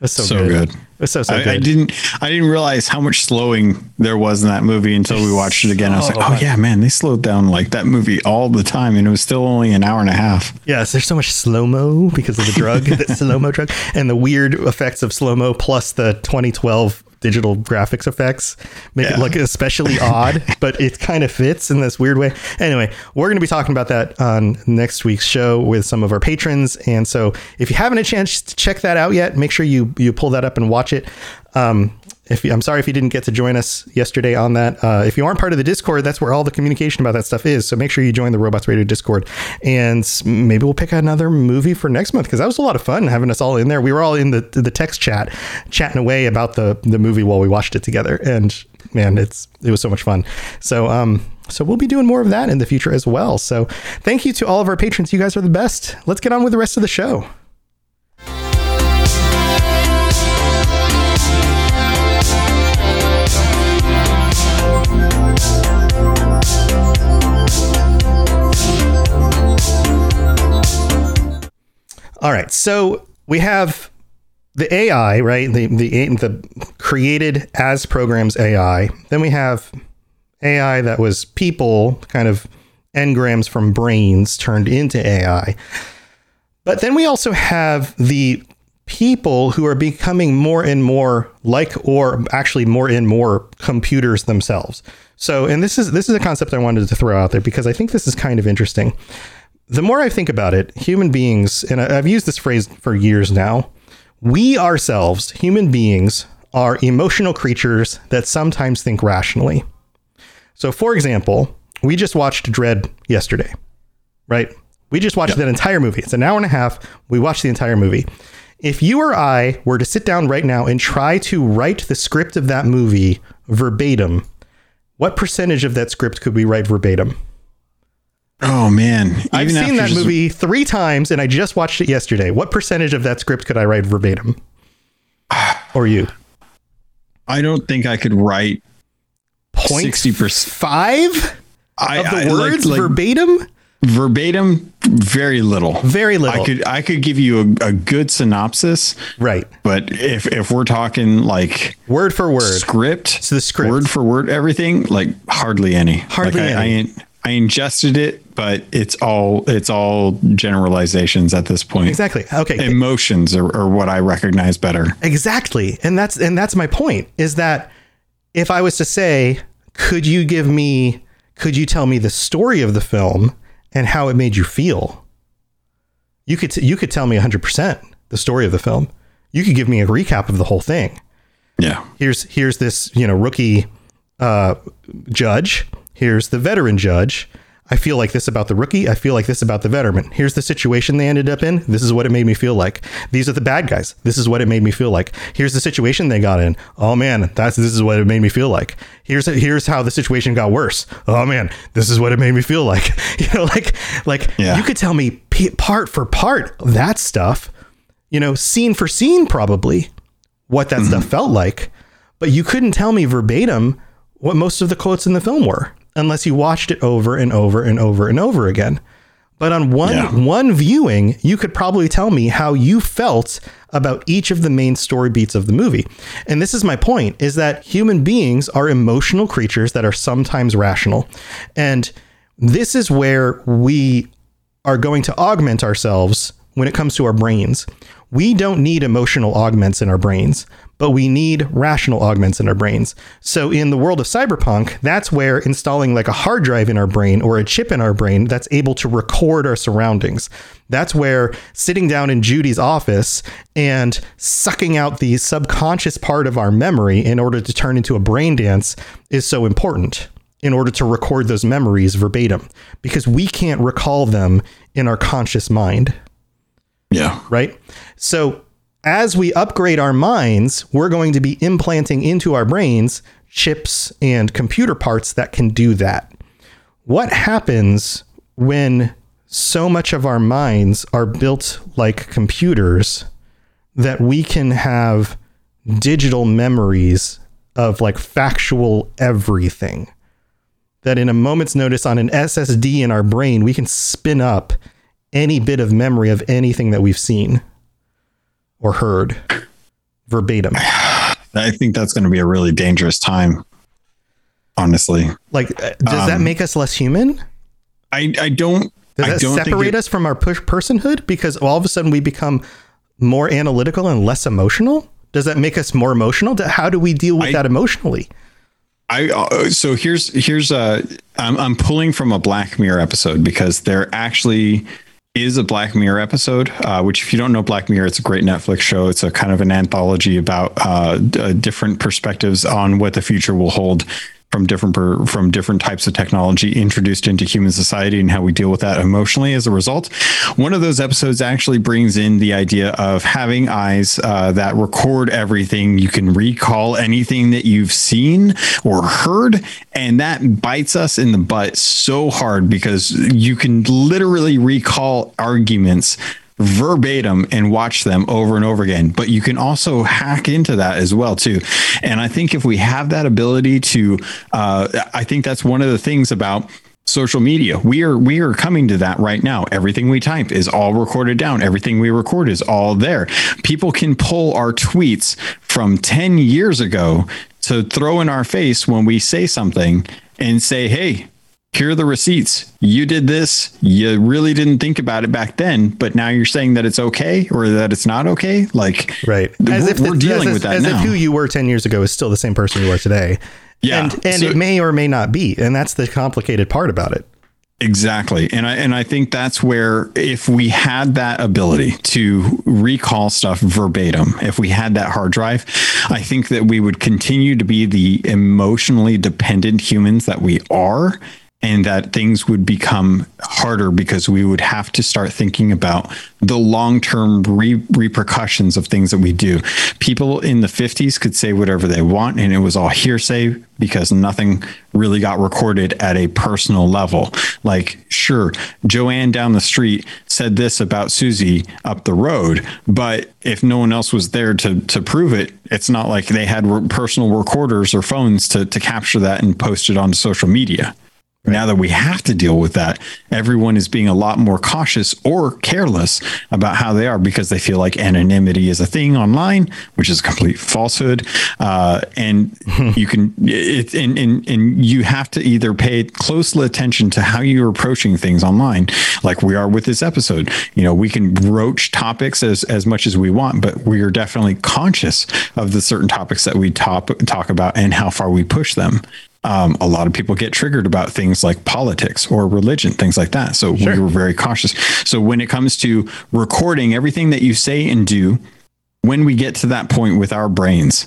Speaker 1: It was so,
Speaker 3: So
Speaker 1: good.
Speaker 3: good.
Speaker 1: It was so so
Speaker 3: I,
Speaker 1: good.
Speaker 3: I didn't I didn't realize how much slowing there was in that movie until we watched it again. I was like, oh yeah, man, they slowed down like that movie all the time, and it was still only an hour and a half.
Speaker 1: Yes, there's so much slow mo because of the drug, the <laughs> slow mo drug, and the weird effects of slow mo plus the 2012 digital graphics effects make it look especially <laughs> odd, but it kind of fits in this weird way. Anyway, we're going to be talking about that on next week's show with some of our patrons, and so if you haven't a chance to check that out yet, make sure you you pull that up and watch it. Um, if you, I'm sorry if you didn't get to join us yesterday on that. Uh, if you aren't part of the Discord, that's where all the communication about that stuff is. So make sure you join the Robots Radio Discord, and maybe we'll pick another movie for next month because that was a lot of fun having us all in there. We were all in the the text chat, chatting away about the the movie while we watched it together, and man, it's it was so much fun. So um. So we'll be doing more of that in the future as well. So thank you to all of our patrons. You guys are the best. Let's get on with the rest of the show. All right. So we have the AI, right? The the the created as programs AI. Then we have AI that was people, kind of engrams from brains turned into AI. But then we also have the people who are becoming more and more like or actually more and more computers themselves. So, and this is this is a concept I wanted to throw out there because I think this is kind of interesting. The more I think about it, human beings, and I've used this phrase for years now, we ourselves, human beings, are emotional creatures that sometimes think rationally. So, for example, we just watched Dredd yesterday, right? We just watched that entire movie. It's an hour and a half. We watched the entire movie. If you or I were to sit down right now and try to write the script of that movie verbatim, what percentage of that script could we write verbatim?
Speaker 3: Oh man,
Speaker 1: I've seen that
Speaker 3: just-
Speaker 1: movie three times and I just watched it yesterday. What percentage of that script could I write verbatim? <sighs> Or you?
Speaker 3: I don't think I could write sixty percent
Speaker 1: five
Speaker 3: I,
Speaker 1: of the
Speaker 3: I- like-
Speaker 1: words
Speaker 3: like,
Speaker 1: verbatim?
Speaker 3: verbatim. Very little.
Speaker 1: Very little.
Speaker 3: I could I could give you a, a good synopsis,
Speaker 1: right?
Speaker 3: But if if we're talking like
Speaker 1: word for word
Speaker 3: script,
Speaker 1: so the script
Speaker 3: word for word, everything like hardly any.
Speaker 1: Hardly
Speaker 3: Like, I,
Speaker 1: any.
Speaker 3: I, I ingested it, but it's all it's all generalizations at this point.
Speaker 1: Exactly. Okay.
Speaker 3: Emotions are, are what I recognize better.
Speaker 1: Exactly. And that's and that's my point is that if I was to say, could you give me could you tell me the story of the film and how it made you feel? You could t- you could tell me 100% the story of the film. You could give me a recap of the whole thing.
Speaker 3: Yeah.
Speaker 1: Here's here's this, you know, rookie uh judge. Here's the veteran judge. I feel like this about the rookie. I feel like this about the veteran. Here's the situation they ended up in. This is what it made me feel like. These are the bad guys. This is what it made me feel like. Here's the situation they got in. Oh man, that's this is what it made me feel like. Here's here's how the situation got worse. Oh man, this is what it made me feel like. <laughs> You know, like like
Speaker 3: Yeah.
Speaker 1: you could tell me p- part for part that stuff. You know, scene for scene probably what that mm-hmm. stuff felt like, but you couldn't tell me verbatim what most of the quotes in the film were unless you watched it over and over and over and over again. But on one
Speaker 3: Yeah.
Speaker 1: one viewing, you could probably tell me how you felt about each of the main story beats of the movie. And this is my point is that human beings are emotional creatures that are sometimes rational. And this is where we are going to augment ourselves when it comes to our brains. We don't need emotional augments in our brains, but we need rational augments in our brains. So in the world of cyberpunk, that's where installing like a hard drive in our brain or a chip in our brain that's able to record our surroundings. That's where sitting down in Judy's office and sucking out the subconscious part of our memory in order to turn into a brain dance is so important in order to record those memories verbatim because we can't recall them in our conscious mind.
Speaker 3: Yeah.
Speaker 1: Right. So as we upgrade our minds, we're going to be implanting into our brains chips and computer parts that can do that. What happens when so much of our minds are built like computers that we can have digital memories of like factual everything? That in a moment's notice on an SSD in our brain, we can spin up any bit of memory of anything that we've seen or heard verbatim.
Speaker 3: I think that's going to be a really dangerous time. Honestly,
Speaker 1: like, uh, does um, that make us less human?
Speaker 3: I I don't.
Speaker 1: Does that separate us from our push personhood because all of a sudden we become more analytical and less emotional? Does that make us more emotional? How do we deal with I, that emotionally?
Speaker 3: I uh, so here's here's a I'm I'm pulling from a Black Mirror episode because they're actually is a Black Mirror episode, uh, which if you don't know Black Mirror, it's a great Netflix show. It's a kind of an anthology about uh, d- different perspectives on what the future will hold from different from different types of technology introduced into human society and how we deal with that emotionally as a result. One of those episodes actually brings in the idea of having eyes uh, that record everything. You can recall anything that you've seen or heard, and that bites us in the butt so hard because you can literally recall arguments verbatim and watch them over and over again. But you can also hack into that as well too. And i think if we have that ability to uh, i think that's one of the things about social media. We are we are coming to that right now. Everything we type is all recorded down. Everything we record is all there. People can pull our tweets from 10 years ago to throw in our face when we say something and say hey here are the receipts. You did this. You really didn't think about it back then, but now you're saying that it's okay or that it's not okay. Like,
Speaker 1: right?
Speaker 3: As we're, if we're dealing
Speaker 1: as,
Speaker 3: with that
Speaker 1: as
Speaker 3: now.
Speaker 1: if who you were ten years ago is still the same person you are today.
Speaker 3: Yeah,
Speaker 1: and and so, it may or may not be, and that's the complicated part about it.
Speaker 3: Exactly. And I and I think that's where if we had that ability to recall stuff verbatim, if we had that hard drive, I think that we would continue to be the emotionally dependent humans that we are and that things would become harder because we would have to start thinking about the long-term re- repercussions of things that we do. People in the 50s could say whatever they want and it was all hearsay because nothing really got recorded at a personal level. Like sure, Joanne down the street said this about Susie up the road, but if no one else was there to to prove it, it's not like they had re- personal recorders or phones to to capture that and post it on social media. Now that we have to deal with that, everyone is being a lot more cautious or careless about how they are because they feel like anonymity is a thing online, which is a complete falsehood. Uh, and you can, it, and, and, and you have to either pay close attention to how you're approaching things online, like we are with this episode. You know, we can broach topics as, as much as we want, but we are definitely conscious of the certain topics that we talk, talk about and how far we push them um, a lot of people get triggered about things like politics or religion, things like that. So sure. we were very cautious. So when it comes to recording everything that you say and do, when we get to that point with our brains,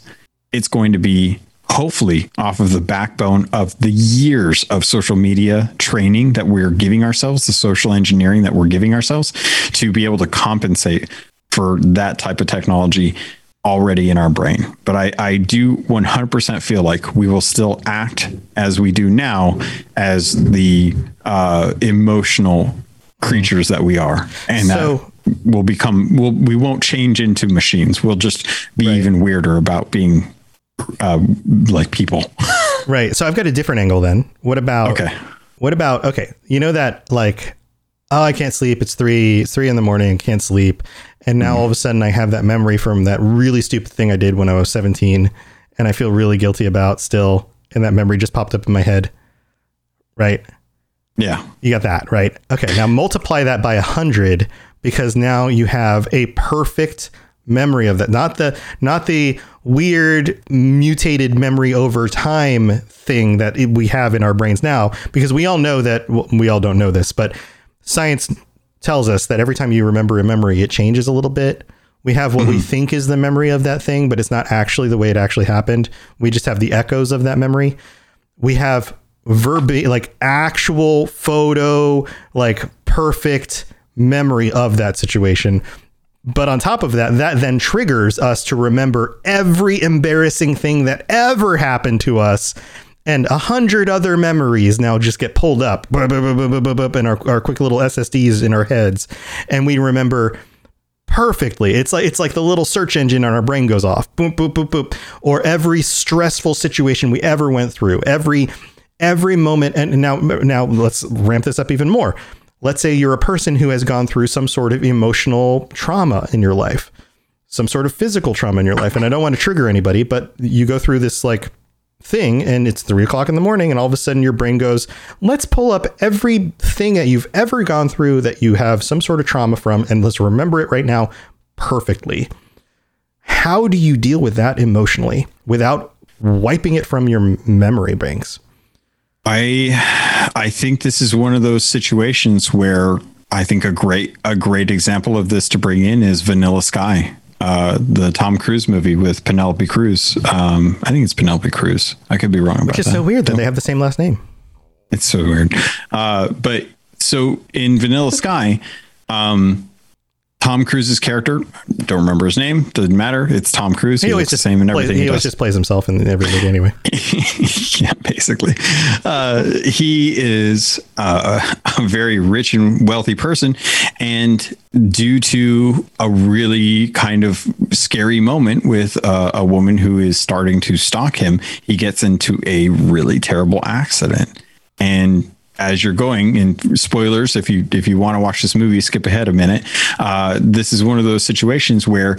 Speaker 3: it's going to be hopefully off of the backbone of the years of social media training that we're giving ourselves, the social engineering that we're giving ourselves to be able to compensate for that type of technology already in our brain. But I, I do 100% feel like we will still act as we do now as the uh, emotional creatures that we are. And so, that will become, we'll, we won't change into machines. We'll just be right. even weirder about being uh, like people. <laughs>
Speaker 1: right. So I've got a different angle then. What about,
Speaker 3: okay.
Speaker 1: what about, okay. You know that like, oh, I can't sleep. It's three, three in the morning. Can't sleep and now all of a sudden I have that memory from that really stupid thing I did when I was 17 and I feel really guilty about still. And that memory just popped up in my head. Right.
Speaker 3: Yeah.
Speaker 1: You got that. Right. Okay. Now multiply that by a hundred because now you have a perfect memory of that. Not the, not the weird mutated memory over time thing that we have in our brains now, because we all know that well, we all don't know this, but science tells us that every time you remember a memory, it changes a little bit. We have what mm-hmm. we think is the memory of that thing, but it's not actually the way it actually happened. We just have the echoes of that memory. We have verbi like actual photo, like perfect memory of that situation. But on top of that, that then triggers us to remember every embarrassing thing that ever happened to us. And a hundred other memories now just get pulled up and our, our quick little SSDs in our heads. And we remember perfectly. It's like it's like the little search engine on our brain goes off. Boom, boom, boom, boom. Or every stressful situation we ever went through, every every moment. And now now let's ramp this up even more. Let's say you're a person who has gone through some sort of emotional trauma in your life, some sort of physical trauma in your life. And I don't want to trigger anybody, but you go through this like thing and it's three o'clock in the morning and all of a sudden your brain goes let's pull up everything that you've ever gone through that you have some sort of trauma from and let's remember it right now perfectly. How do you deal with that emotionally without wiping it from your memory banks?
Speaker 3: I I think this is one of those situations where I think a great a great example of this to bring in is Vanilla Sky, uh, the Tom Cruise movie with Penelope Cruz. Um, I think it's Penelope Cruz. I could be wrong about
Speaker 1: which is
Speaker 3: that.
Speaker 1: so weird that they have the same last name
Speaker 3: It's so weird. Uh, but so in Vanilla Sky, um, Tom Cruise's character, don't remember his name, doesn't matter. It's Tom Cruise. He,
Speaker 1: he always
Speaker 3: looks the same in
Speaker 1: plays,
Speaker 3: everything
Speaker 1: he
Speaker 3: he,
Speaker 1: always just plays himself in every movie anyway <laughs>
Speaker 3: yeah, basically. Uh, he is uh, <laughs> a very rich and wealthy person. And due to a really kind of scary moment with uh, a woman who is starting to stalk him, he gets into a really terrible accident. And as you're going and spoilers if you if you want to watch this movie skip ahead a minute uh, this is one of those situations where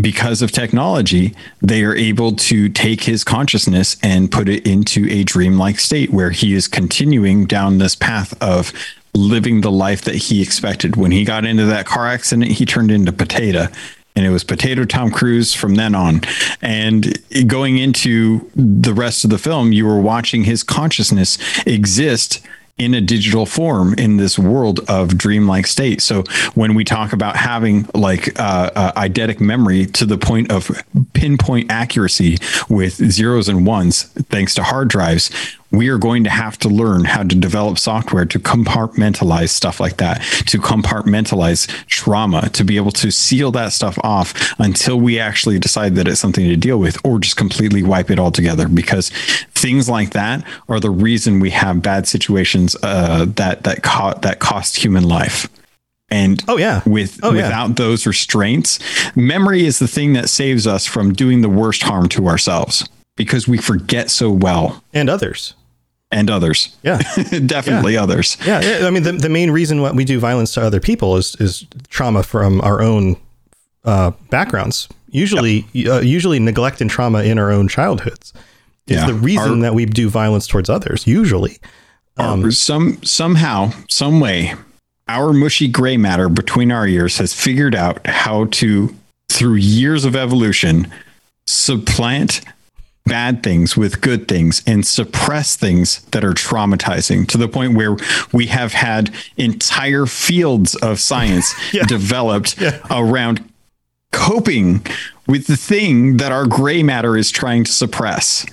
Speaker 3: because of technology, they are able to take his consciousness and put it into a dreamlike state where he is continuing down this path of living the life that he expected. When he got into that car accident, he turned into Potato. And it was Potato Tom Cruise from then on. And going into the rest of the film, you were watching his consciousness exist in a digital form in this world of dreamlike state. So when we talk about having like uh, uh, eidetic memory to the point of pinpoint accuracy with zeros and ones, thanks to hard drives, we are going to have to learn how to develop software to compartmentalize stuff like that, to compartmentalize trauma, to be able to seal that stuff off until we actually decide that it's something to deal with, or just completely wipe it all together Because things like that are the reason we have bad situations uh, that that co- that cost human life. And
Speaker 1: oh yeah,
Speaker 3: with
Speaker 1: Oh, yeah.
Speaker 3: without those restraints, memory is the thing that saves us from doing the worst harm to ourselves because we forget so well
Speaker 1: and others
Speaker 3: and others.
Speaker 1: Yeah, <laughs>
Speaker 3: definitely others.
Speaker 1: Yeah, yeah, I mean, the, the main reason why we do violence to other people is is trauma from our own uh, backgrounds. Usually, uh, usually neglect and trauma in our own childhoods is
Speaker 3: Yeah.
Speaker 1: the reason
Speaker 3: Our-
Speaker 1: that we do violence towards others. Usually,
Speaker 3: Or some somehow, some way, our mushy gray matter between our ears has figured out how to, through years of evolution, supplant bad things with good things and suppress things that are traumatizing to the point where we have had entire fields of science <laughs> developed around coping with the thing that our gray matter is trying to suppress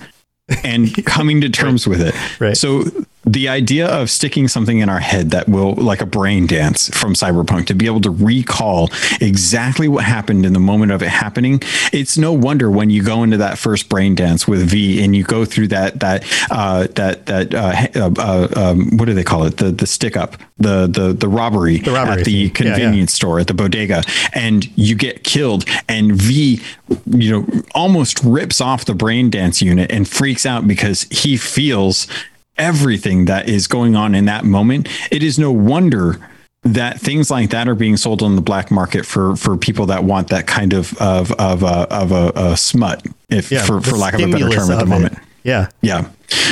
Speaker 3: and <laughs> coming to terms with it.
Speaker 1: Right.
Speaker 3: So the idea of sticking something in our head that will like a brain dance from cyberpunk to be able to recall exactly what happened in the moment of it happening it's no wonder when you go into that first brain dance with v and you go through that that uh that that uh, uh, uh um, what do they call it the the stick up the the the robbery,
Speaker 1: The robbery
Speaker 3: at the
Speaker 1: scene. Yeah, yeah.
Speaker 3: convenience store at the bodega and you get killed and v you know almost rips off the brain dance unit and freaks out because he feels everything that is going on in that moment it is no wonder that things like that are being sold on the black market for for people that want that kind of of of a of a, a smut if
Speaker 1: Yeah,
Speaker 3: for for lack of a better term at the
Speaker 1: of it.
Speaker 3: moment
Speaker 1: yeah,
Speaker 3: yeah.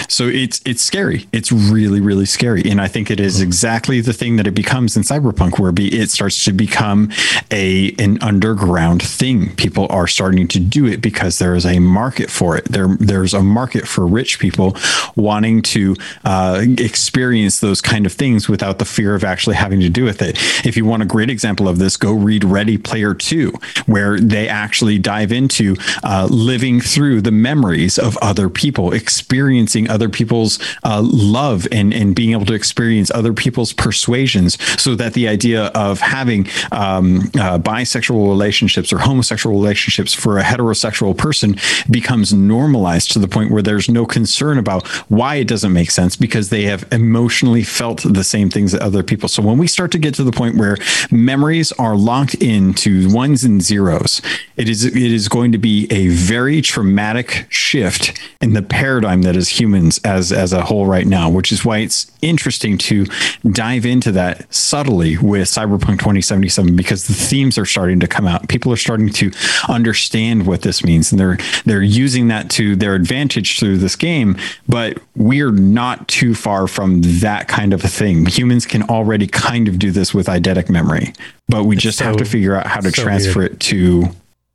Speaker 3: So it's it's scary. It's really really scary, and I think it is exactly the thing that it becomes in cyberpunk, where it starts to become a an underground thing. People are starting to do it because there is a market for it. There there's a market for rich people wanting to uh, experience those kind of things without the fear of actually having to do with it. If you want a great example of this, go read Ready Player Two, where they actually dive into uh, living through the memories of other people, experiencing experiencing other people's uh, love and and being able to experience other people's persuasions, so that the idea of having um, uh, bisexual relationships or homosexual relationships for a heterosexual person becomes normalized to the point where there's no concern about why it doesn't make sense because they have emotionally felt the same things that other people. So when we start to get to the point where memories are locked into ones and zeros, it is it is going to be a very traumatic shift in the paradigm that is humans as as a whole right now, which is why it's interesting to dive into that subtly with Cyberpunk 2077 because the themes are starting to come out. People are starting to understand what this means and they're they're using that to their advantage through this game, but we're not too far from that kind of a thing. Humans can already kind of do this with eidetic memory, but we just have to figure out how to
Speaker 1: so
Speaker 3: transfer
Speaker 1: weird.
Speaker 3: it to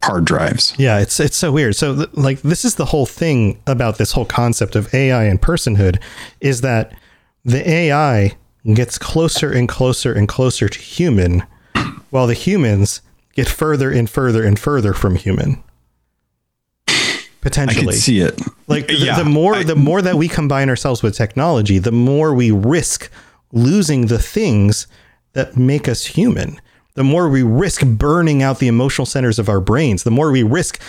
Speaker 3: hard drives.
Speaker 1: Yeah, it's it's so weird. So th- like this is the whole thing about this whole concept of AI and personhood is that the AI gets closer and closer and closer to human while the humans get further and further and further from human.
Speaker 3: I
Speaker 1: Potentially.
Speaker 3: can see it.
Speaker 1: Like the,
Speaker 3: Yeah,
Speaker 1: the more
Speaker 3: I-
Speaker 1: the more that we combine ourselves with technology, the more we risk losing the things that make us human. The more we risk burning out the emotional centers of our brains, the more we risk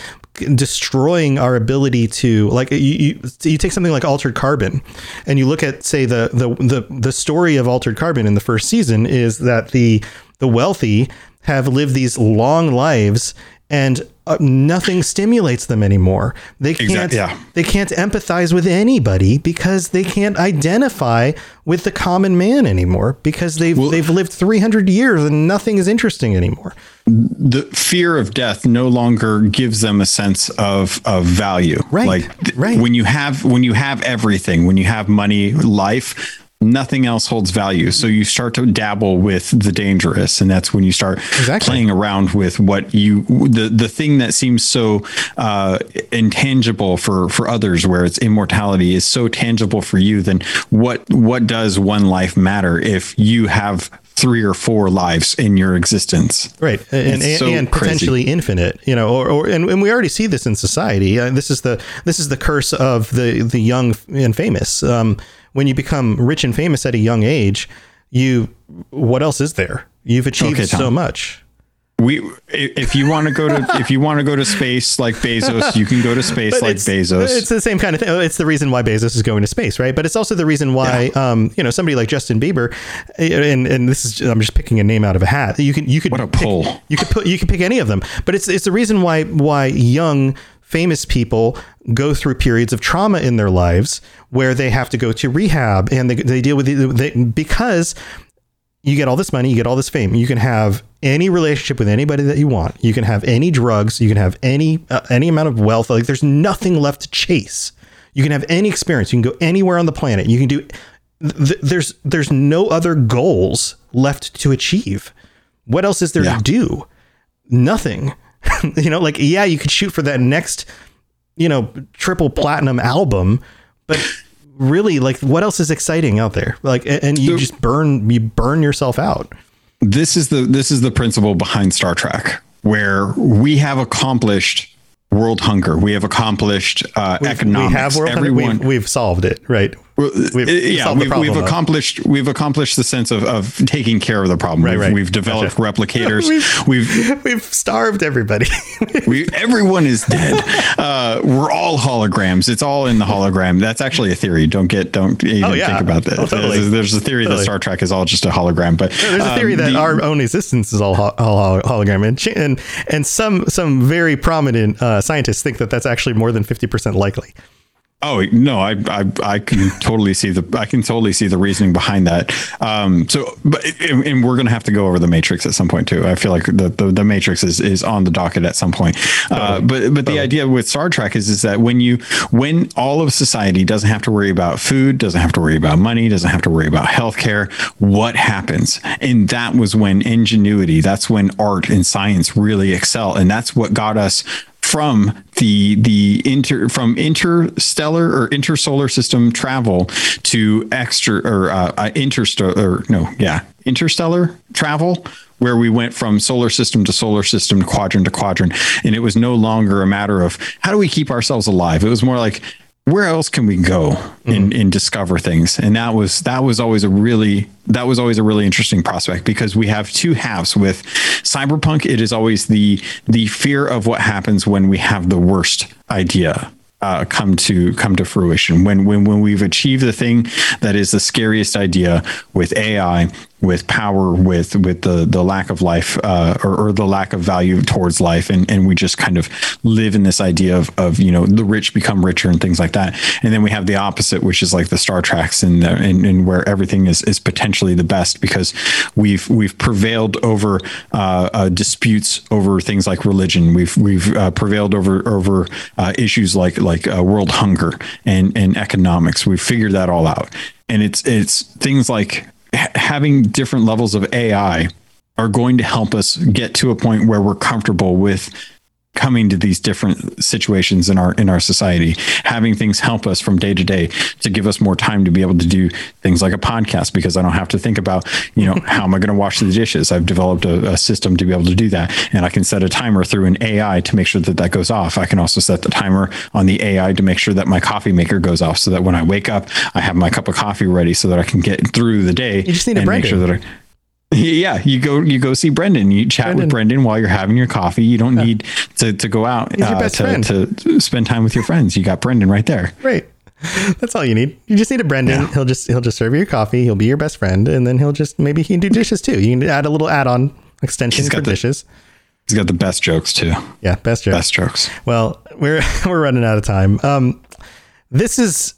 Speaker 1: destroying our ability to like you, you, you take something like altered carbon and you look at say the, the the the story of altered carbon in the first season is that the the wealthy have lived these long lives and uh, nothing stimulates them anymore. They can't
Speaker 3: Exact- yeah.
Speaker 1: they can't empathize with anybody because they can't identify with the common man anymore because they've they've lived 300 years and nothing is interesting anymore.
Speaker 3: the fear of death no longer gives them a sense of of value.
Speaker 1: Right,
Speaker 3: Like th- when you have when you have everything, when you have money, life, nothing else holds value. So you start to dabble with the dangerous, and that's when you start playing around with what you the the thing that seems so uh, intangible for for others, where it's immortality, is so tangible for you. Then what what does one life matter if you have three or four lives in your existence?
Speaker 1: Right, and, and,
Speaker 3: so
Speaker 1: and potentially infinite, you know, or, or and, and we already see this in society. Uh, this is the this is the curse of the the young and famous. Um, when you become rich and famous at a young age, you what else is there? You've achieved
Speaker 3: Okay,
Speaker 1: so much.
Speaker 3: We, if you want to go to, if you want to go to space like Bezos, you can go to space like
Speaker 1: it's,
Speaker 3: Bezos.
Speaker 1: It's the same kind of thing. It's the reason why Bezos is going to space, right? But it's also the reason why, um, you know, somebody like Justin Bieber, and and this is I'm just picking a name out of a hat. You can you could what a
Speaker 3: pull.
Speaker 1: You could put you could pick any of them, but it's it's the reason why why young famous people go through periods of trauma in their lives where they have to go to rehab and they, they deal with it they, because you get all this money, you get all this fame. You can have any relationship with anybody that you want. You can have any drugs. You can have any uh, any amount of wealth. Like there's nothing left to chase. You can have any experience. You can go anywhere on the planet. You can do. Th- there's there's no other goals left to achieve. What else is there to do? Nothing. <laughs> you know, like yeah, you could shoot for that next, you know, triple platinum album, but really, like, what else is exciting out there? Like, and, and you just burn you burn yourself out.
Speaker 3: this is the this is the principle behind Star Trek, where we have accomplished world hunger. We have accomplished uh, economics.
Speaker 1: We have world hunger.
Speaker 3: Everyone,
Speaker 1: We've, we've solved it, right? We've
Speaker 3: yeah, we've, we've
Speaker 1: though.
Speaker 3: accomplished we've accomplished the sense of, of taking care of the problem.
Speaker 1: Right,
Speaker 3: we've,
Speaker 1: right.
Speaker 3: we've developed replicators. <laughs>
Speaker 1: We've-
Speaker 3: we've <laughs>
Speaker 1: we've starved everybody. <laughs>
Speaker 3: we everyone is dead. Uh, we're all holograms. It's all in the hologram. That's actually a theory. Don't get don't even
Speaker 1: Oh, yeah.
Speaker 3: think about that.
Speaker 1: Oh, totally.
Speaker 3: There's, there's a theory
Speaker 1: Totally.
Speaker 3: that Star Trek is all just a hologram. But
Speaker 1: There's a theory
Speaker 3: um,
Speaker 1: that
Speaker 3: the-
Speaker 1: our own existence is all, ho- all hologram, and, and and some some very prominent uh, scientists think that that's actually more than fifty percent likely.
Speaker 3: Oh no, I, I I can totally see the I can totally see the reasoning behind that. Um, so, but and, and we're gonna have to go over the Matrix at some point too. I feel like the the, the Matrix is, is on the docket at some point. Uh, but but the idea with Star Trek is is that when you when all of society doesn't have to worry about food, doesn't have to worry about money, doesn't have to worry about healthcare, what happens? And that was when ingenuity, that's when art and science really excel, and that's what got us from the the inter from interstellar or intersolar system travel to extra or uh, uh, interstellar no yeah interstellar travel where we went from solar system to solar system quadrant to quadrant. And it was no longer a matter of how do we keep ourselves alive? It was more like where else can we go and, and discover things? And that was that was always a really that was always a really interesting prospect because we have two halves. With cyberpunk it is always the the fear of what happens when we have the worst idea uh, come to come to fruition. When when when we've achieved the thing that is the scariest idea with AI with power with with the the lack of life uh, or, or the lack of value towards life. And and we just kind of live in this idea of of you know the rich become richer and things like that. And then we have the opposite which is like the Star Treks and the, and, and where everything is is potentially the best because we've we've prevailed over uh, uh, disputes over things like religion. We've we've uh, prevailed over over uh, issues like like uh, world hunger and and economics. We've figured that all out. And it's it's things like having different levels of AI are going to help us get to a point where we're comfortable with coming to these different situations in our in our society having things help us from day to day to give us more time to be able to do things like a podcast because i don't have to think about you know <laughs> how am i going to wash the dishes i've developed a, a system to be able to do that and i can set a timer through an ai to make sure that that goes off i can also set the timer on the ai to make sure that my coffee maker goes off so that when i wake up i have my cup of coffee ready so that i can get through the day
Speaker 1: You just need a Brendan.
Speaker 3: sure that i yeah, you go you go see Brendan. You chat with Brendan while you're having your coffee. You don't need to, to go out uh, to, to spend time with your friends. You got Brendan right there.
Speaker 1: Great. That's all you need. You just need a Brendan. He'll just he'll just serve you your coffee. He'll be your best friend, and then he'll just maybe he can do dishes too. You can add a little add-on extension
Speaker 3: He's
Speaker 1: for
Speaker 3: the-
Speaker 1: dishes.
Speaker 3: He's got the best jokes too.
Speaker 1: Yeah, best jokes.
Speaker 3: Best jokes.
Speaker 1: Well, we're <laughs> we're running out of time. Um, this is,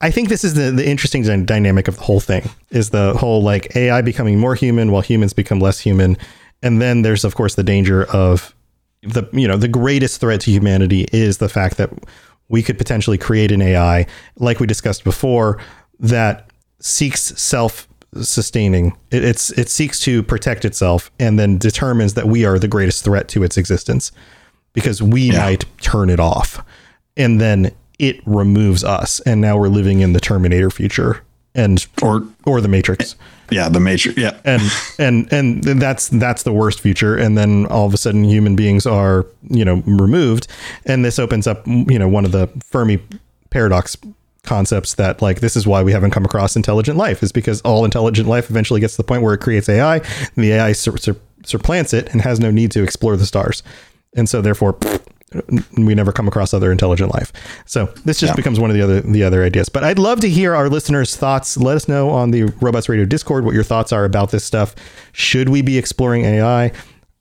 Speaker 1: I think this is the the interesting dy- dynamic of the whole thing is the whole like AI becoming more human while humans become less human, and then there's of course the danger of the you know the greatest threat to humanity is the fact that we could potentially create an AI like we discussed before that seeks self sustaining it, it's it seeks to protect itself and then determines that we are the greatest threat to its existence because we might turn it off. And then it removes us and now we're living in the terminator future and
Speaker 3: or
Speaker 1: or the matrix
Speaker 3: Yeah, the Matrix. Yeah,
Speaker 1: and and and that's that's the worst future and then all of a sudden human beings are you know removed and this opens up you know one of the fermi paradox concepts that like this is why we haven't come across intelligent life is because all intelligent life eventually gets to the point where it creates ai and the ai sur- sur- supplants it and has no need to explore the stars and so therefore we never come across other intelligent life. So this just
Speaker 3: Yeah.
Speaker 1: becomes one of the other the other ideas. But I'd love to hear our listeners' thoughts. Let us know on the Robots Radio Discord what your thoughts are about this stuff. Should we be exploring AI?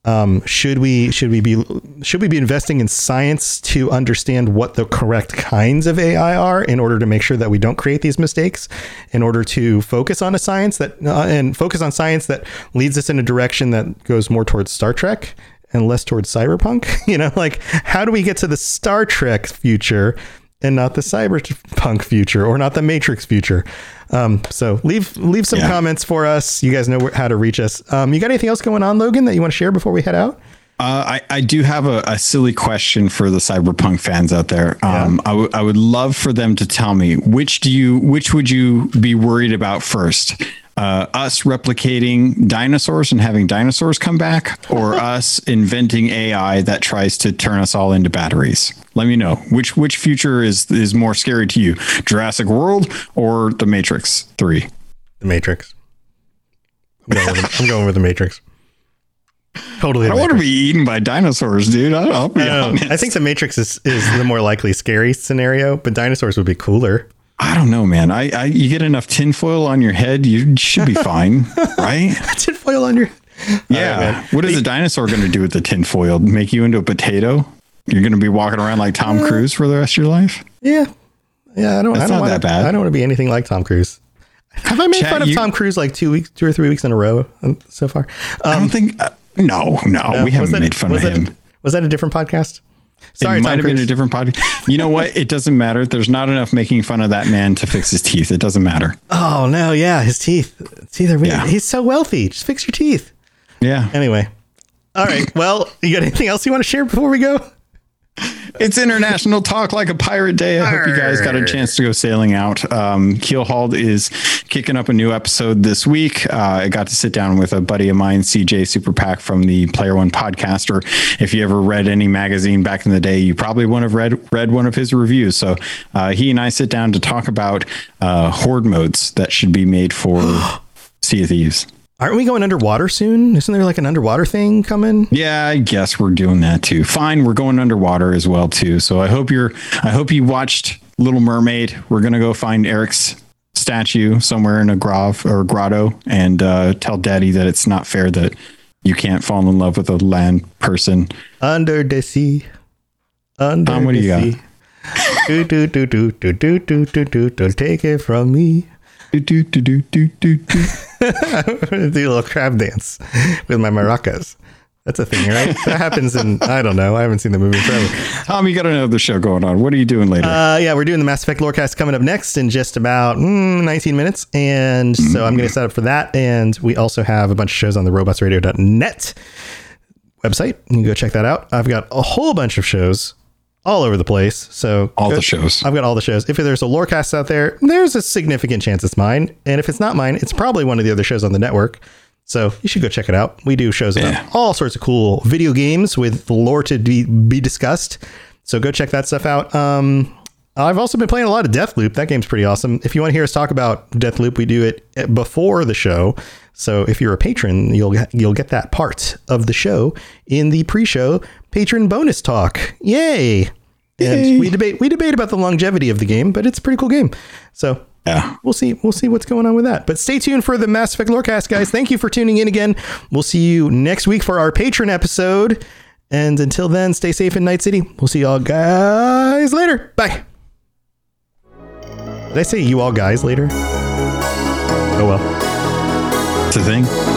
Speaker 1: Um, should we should we be should we be investing in science to understand what the correct kinds of AI are in order to make sure that we don't create these mistakes? In order to focus on a science that uh, and focus on science that leads us in a direction that goes more towards Star Trek and less towards cyberpunk <laughs> you know like how do we get to the star trek future and not the cyberpunk future or not the matrix future um, so leave leave some
Speaker 3: Yeah.
Speaker 1: comments for us you guys know where, how to reach us um, you got anything else going on logan that you want to share before we head out
Speaker 3: Uh, I, I do have a, a silly question for the cyberpunk fans out there. Um, I would- I would love for them to tell me which do you which would you be worried about first? Uh, us replicating dinosaurs and having dinosaurs come back, or <laughs> us inventing AI that tries to turn us all into batteries? Let me know which which future is is more scary to you, Jurassic World or The Matrix Three?
Speaker 1: the matrix i'm going with the, I'm going with the matrix totally
Speaker 3: I want to be eaten by dinosaurs, dude. I, I'll be
Speaker 1: I. I think the Matrix is, is the more likely scary scenario, but dinosaurs would be cooler.
Speaker 3: I don't know, man. I, I you get enough tinfoil on your head, you should be fine, <laughs> right? <laughs>
Speaker 1: Tinfoil on your
Speaker 3: Yeah.
Speaker 1: man.
Speaker 3: what is a dinosaur going to do with the tinfoil? Make you into a potato? You're going to be walking around like Tom Cruise for the rest of your life?
Speaker 1: Yeah. Yeah, I don't.
Speaker 3: That's
Speaker 1: I don't
Speaker 3: not
Speaker 1: wanna,
Speaker 3: that bad.
Speaker 1: I don't want to be anything like Tom Cruise. Have I made
Speaker 3: Chat,
Speaker 1: fun of
Speaker 3: you-
Speaker 1: Tom Cruise like two weeks, two or three weeks in a row um, so far?
Speaker 3: I don't think. Uh, no, no,
Speaker 1: Uh,
Speaker 3: we haven't
Speaker 1: that-
Speaker 3: made fun of
Speaker 1: that-
Speaker 3: him.
Speaker 1: Was that a different podcast? Sorry,
Speaker 3: it might
Speaker 1: Tom
Speaker 3: have been a different podcast. <laughs> You know what? It doesn't matter. There's not enough making fun of that man to fix his teeth. It doesn't matter.
Speaker 1: oh no, yeah, his teeth. It's either
Speaker 3: Yeah.
Speaker 1: he's so wealthy. Just fix your teeth.
Speaker 3: Yeah.
Speaker 1: Anyway, all right. <laughs> Well, you got anything else you want to share before we go?
Speaker 3: It's International Talk Like a Pirate Day. I hope you guys got a chance to go sailing out. Um, Keelhauled is kicking up a new episode this week. Uh, I got to sit down with a buddy of mine, CJ Superpack from the Player One podcast. Or if you ever read any magazine back in the day, you probably would have read read one of his reviews. So uh, he and I sit down to talk about uh, horde modes that should be made for <gasps> Sea of Thieves.
Speaker 1: Aren't we going underwater soon? Isn't there like an underwater thing coming?
Speaker 3: Yeah, I guess we're doing that too. Fine, we're going underwater as well too. So I hope you're I hope you watched Little Mermaid. We're gonna go find Eric's statue somewhere in a grove or a grotto and uh, tell Daddy that it's not fair that you can't fall in love with a land person.
Speaker 1: Under the sea. Under
Speaker 3: Tom, what do
Speaker 1: the
Speaker 3: you got?
Speaker 1: sea. do, do, do, do, do, do, do, do, do, don't take it from me.
Speaker 3: Do, do, do, do, do, do, do. <laughs>
Speaker 1: Do a little crab dance with my maracas. That's a thing, right? that happens in I don't know. I haven't seen the movie forever.
Speaker 3: Tom, you got another show going on. What are you doing later?
Speaker 1: Uh, yeah, we're doing the Mass Effect Lorecast coming up next in just about mm, 19 minutes, and so I'm going to set up for that. And we also have a bunch of shows on the RobotsRadio.net website. You can go check that out. I've got a whole bunch of shows all over the place. So
Speaker 3: All the shows.
Speaker 1: I've got all the shows. If there's a Lorecast out there, there's a significant chance it's mine. And if it's not mine, it's probably one of the other shows on the network. So you should go check it out. We do shows about
Speaker 3: Yeah.
Speaker 1: all sorts of cool video games with lore to be, be discussed. So go check that stuff out. Um, I've also been playing a lot of Deathloop. That game's pretty awesome. If you want to hear us talk about Deathloop, we do it before the show. So if you're a patron, you'll get, you'll get that part of the show in the pre-show patron bonus talk. Yay! And we debate we debate about the longevity of the game, but it's a pretty cool game. So
Speaker 3: yeah.
Speaker 1: we'll see we'll see what's going on with that. But stay tuned for the Mass Effect Lorecast, guys. Thank you for tuning in again. We'll see you next week for our patron episode. And until then, stay safe in Night City. We'll see y'all guys later. Bye. Did I say you all guys later? Oh well.
Speaker 3: It's a thing.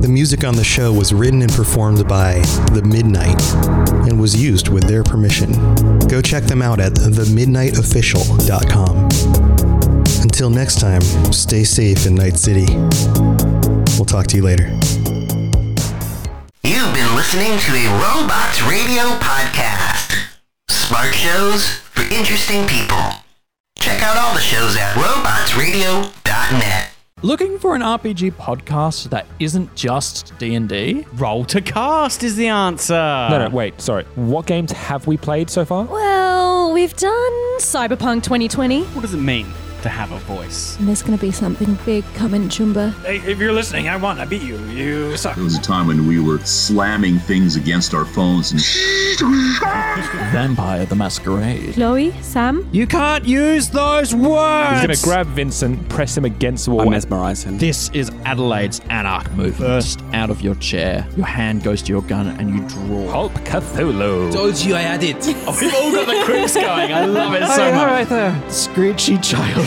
Speaker 1: The music on the show was written and performed by The Midnight and was used with their permission. Go check them out at themidnightofficial.com. Until next time, stay safe in Night City. We'll talk to you later.
Speaker 6: You've been listening to a Robots Radio podcast. Smart shows for interesting people. Check out all the shows at robotsradio.net.
Speaker 7: Looking for an RPG podcast that isn't just D&D?
Speaker 8: Role to cast is the answer.
Speaker 9: No, no, wait, sorry. What games have we played so far?
Speaker 10: Well, we've done Cyberpunk 2020.
Speaker 8: What does it mean to have a voice?
Speaker 10: And there's going to be something big coming, Chumba.
Speaker 8: Hey, if you're listening, I won. I beat you. You suck.
Speaker 11: There was a time when we were slamming things against our phones and
Speaker 7: Vampire the Masquerade.
Speaker 10: Chloe, Sam,
Speaker 8: You can't use those words.
Speaker 9: He's gonna grab Vincent, press him against the wall.
Speaker 8: I mesmerize him.
Speaker 7: This is Adelaide's Anarch move. Burst out of your chair. Your hand goes to your gun and you draw.
Speaker 9: Hulk Cthulhu.
Speaker 8: Told you I had it. <laughs> Oh, we've all got the quips going. I love it so much.
Speaker 7: All right there. Screechy child.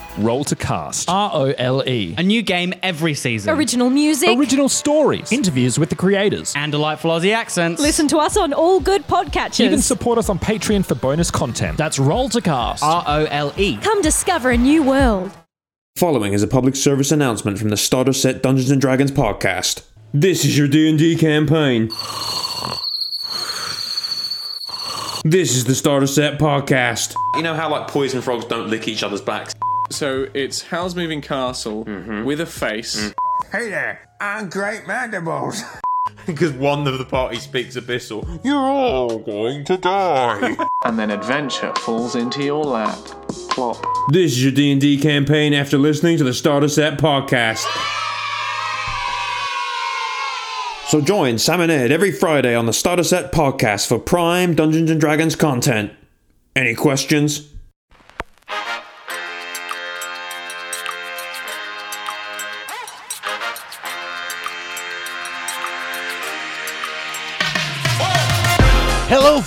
Speaker 9: Role to cast.
Speaker 7: R O L E.
Speaker 8: A new game every season.
Speaker 10: Original music.
Speaker 9: Original stories. Interviews with the creators.
Speaker 8: and delightful Aussie accents.
Speaker 10: Listen to us on all good podcatchers.
Speaker 9: Even support us on Patreon for bonus content. That's Role to Cast.
Speaker 8: R O L E.
Speaker 10: Come discover a new world.
Speaker 12: Following is a public service announcement from the Starter Set Dungeons and Dragons podcast. This is your D&D campaign. This is the Starter Set podcast. You know how like poison frogs don't lick each other's backs?
Speaker 13: So it's Howl's Moving Castle mm-hmm. with a face. Mm.
Speaker 14: Hey there, I'm Great Mandibles. <laughs>
Speaker 12: Because one of the party speaks Abyssal. You're all going to die. <laughs>
Speaker 13: And then adventure falls into your lap. Plop.
Speaker 12: this is your D&D campaign after listening to the Starter Set podcast. So join Sam and Ed every Friday on the Starter Set podcast for prime Dungeons and Dragons content. Any questions?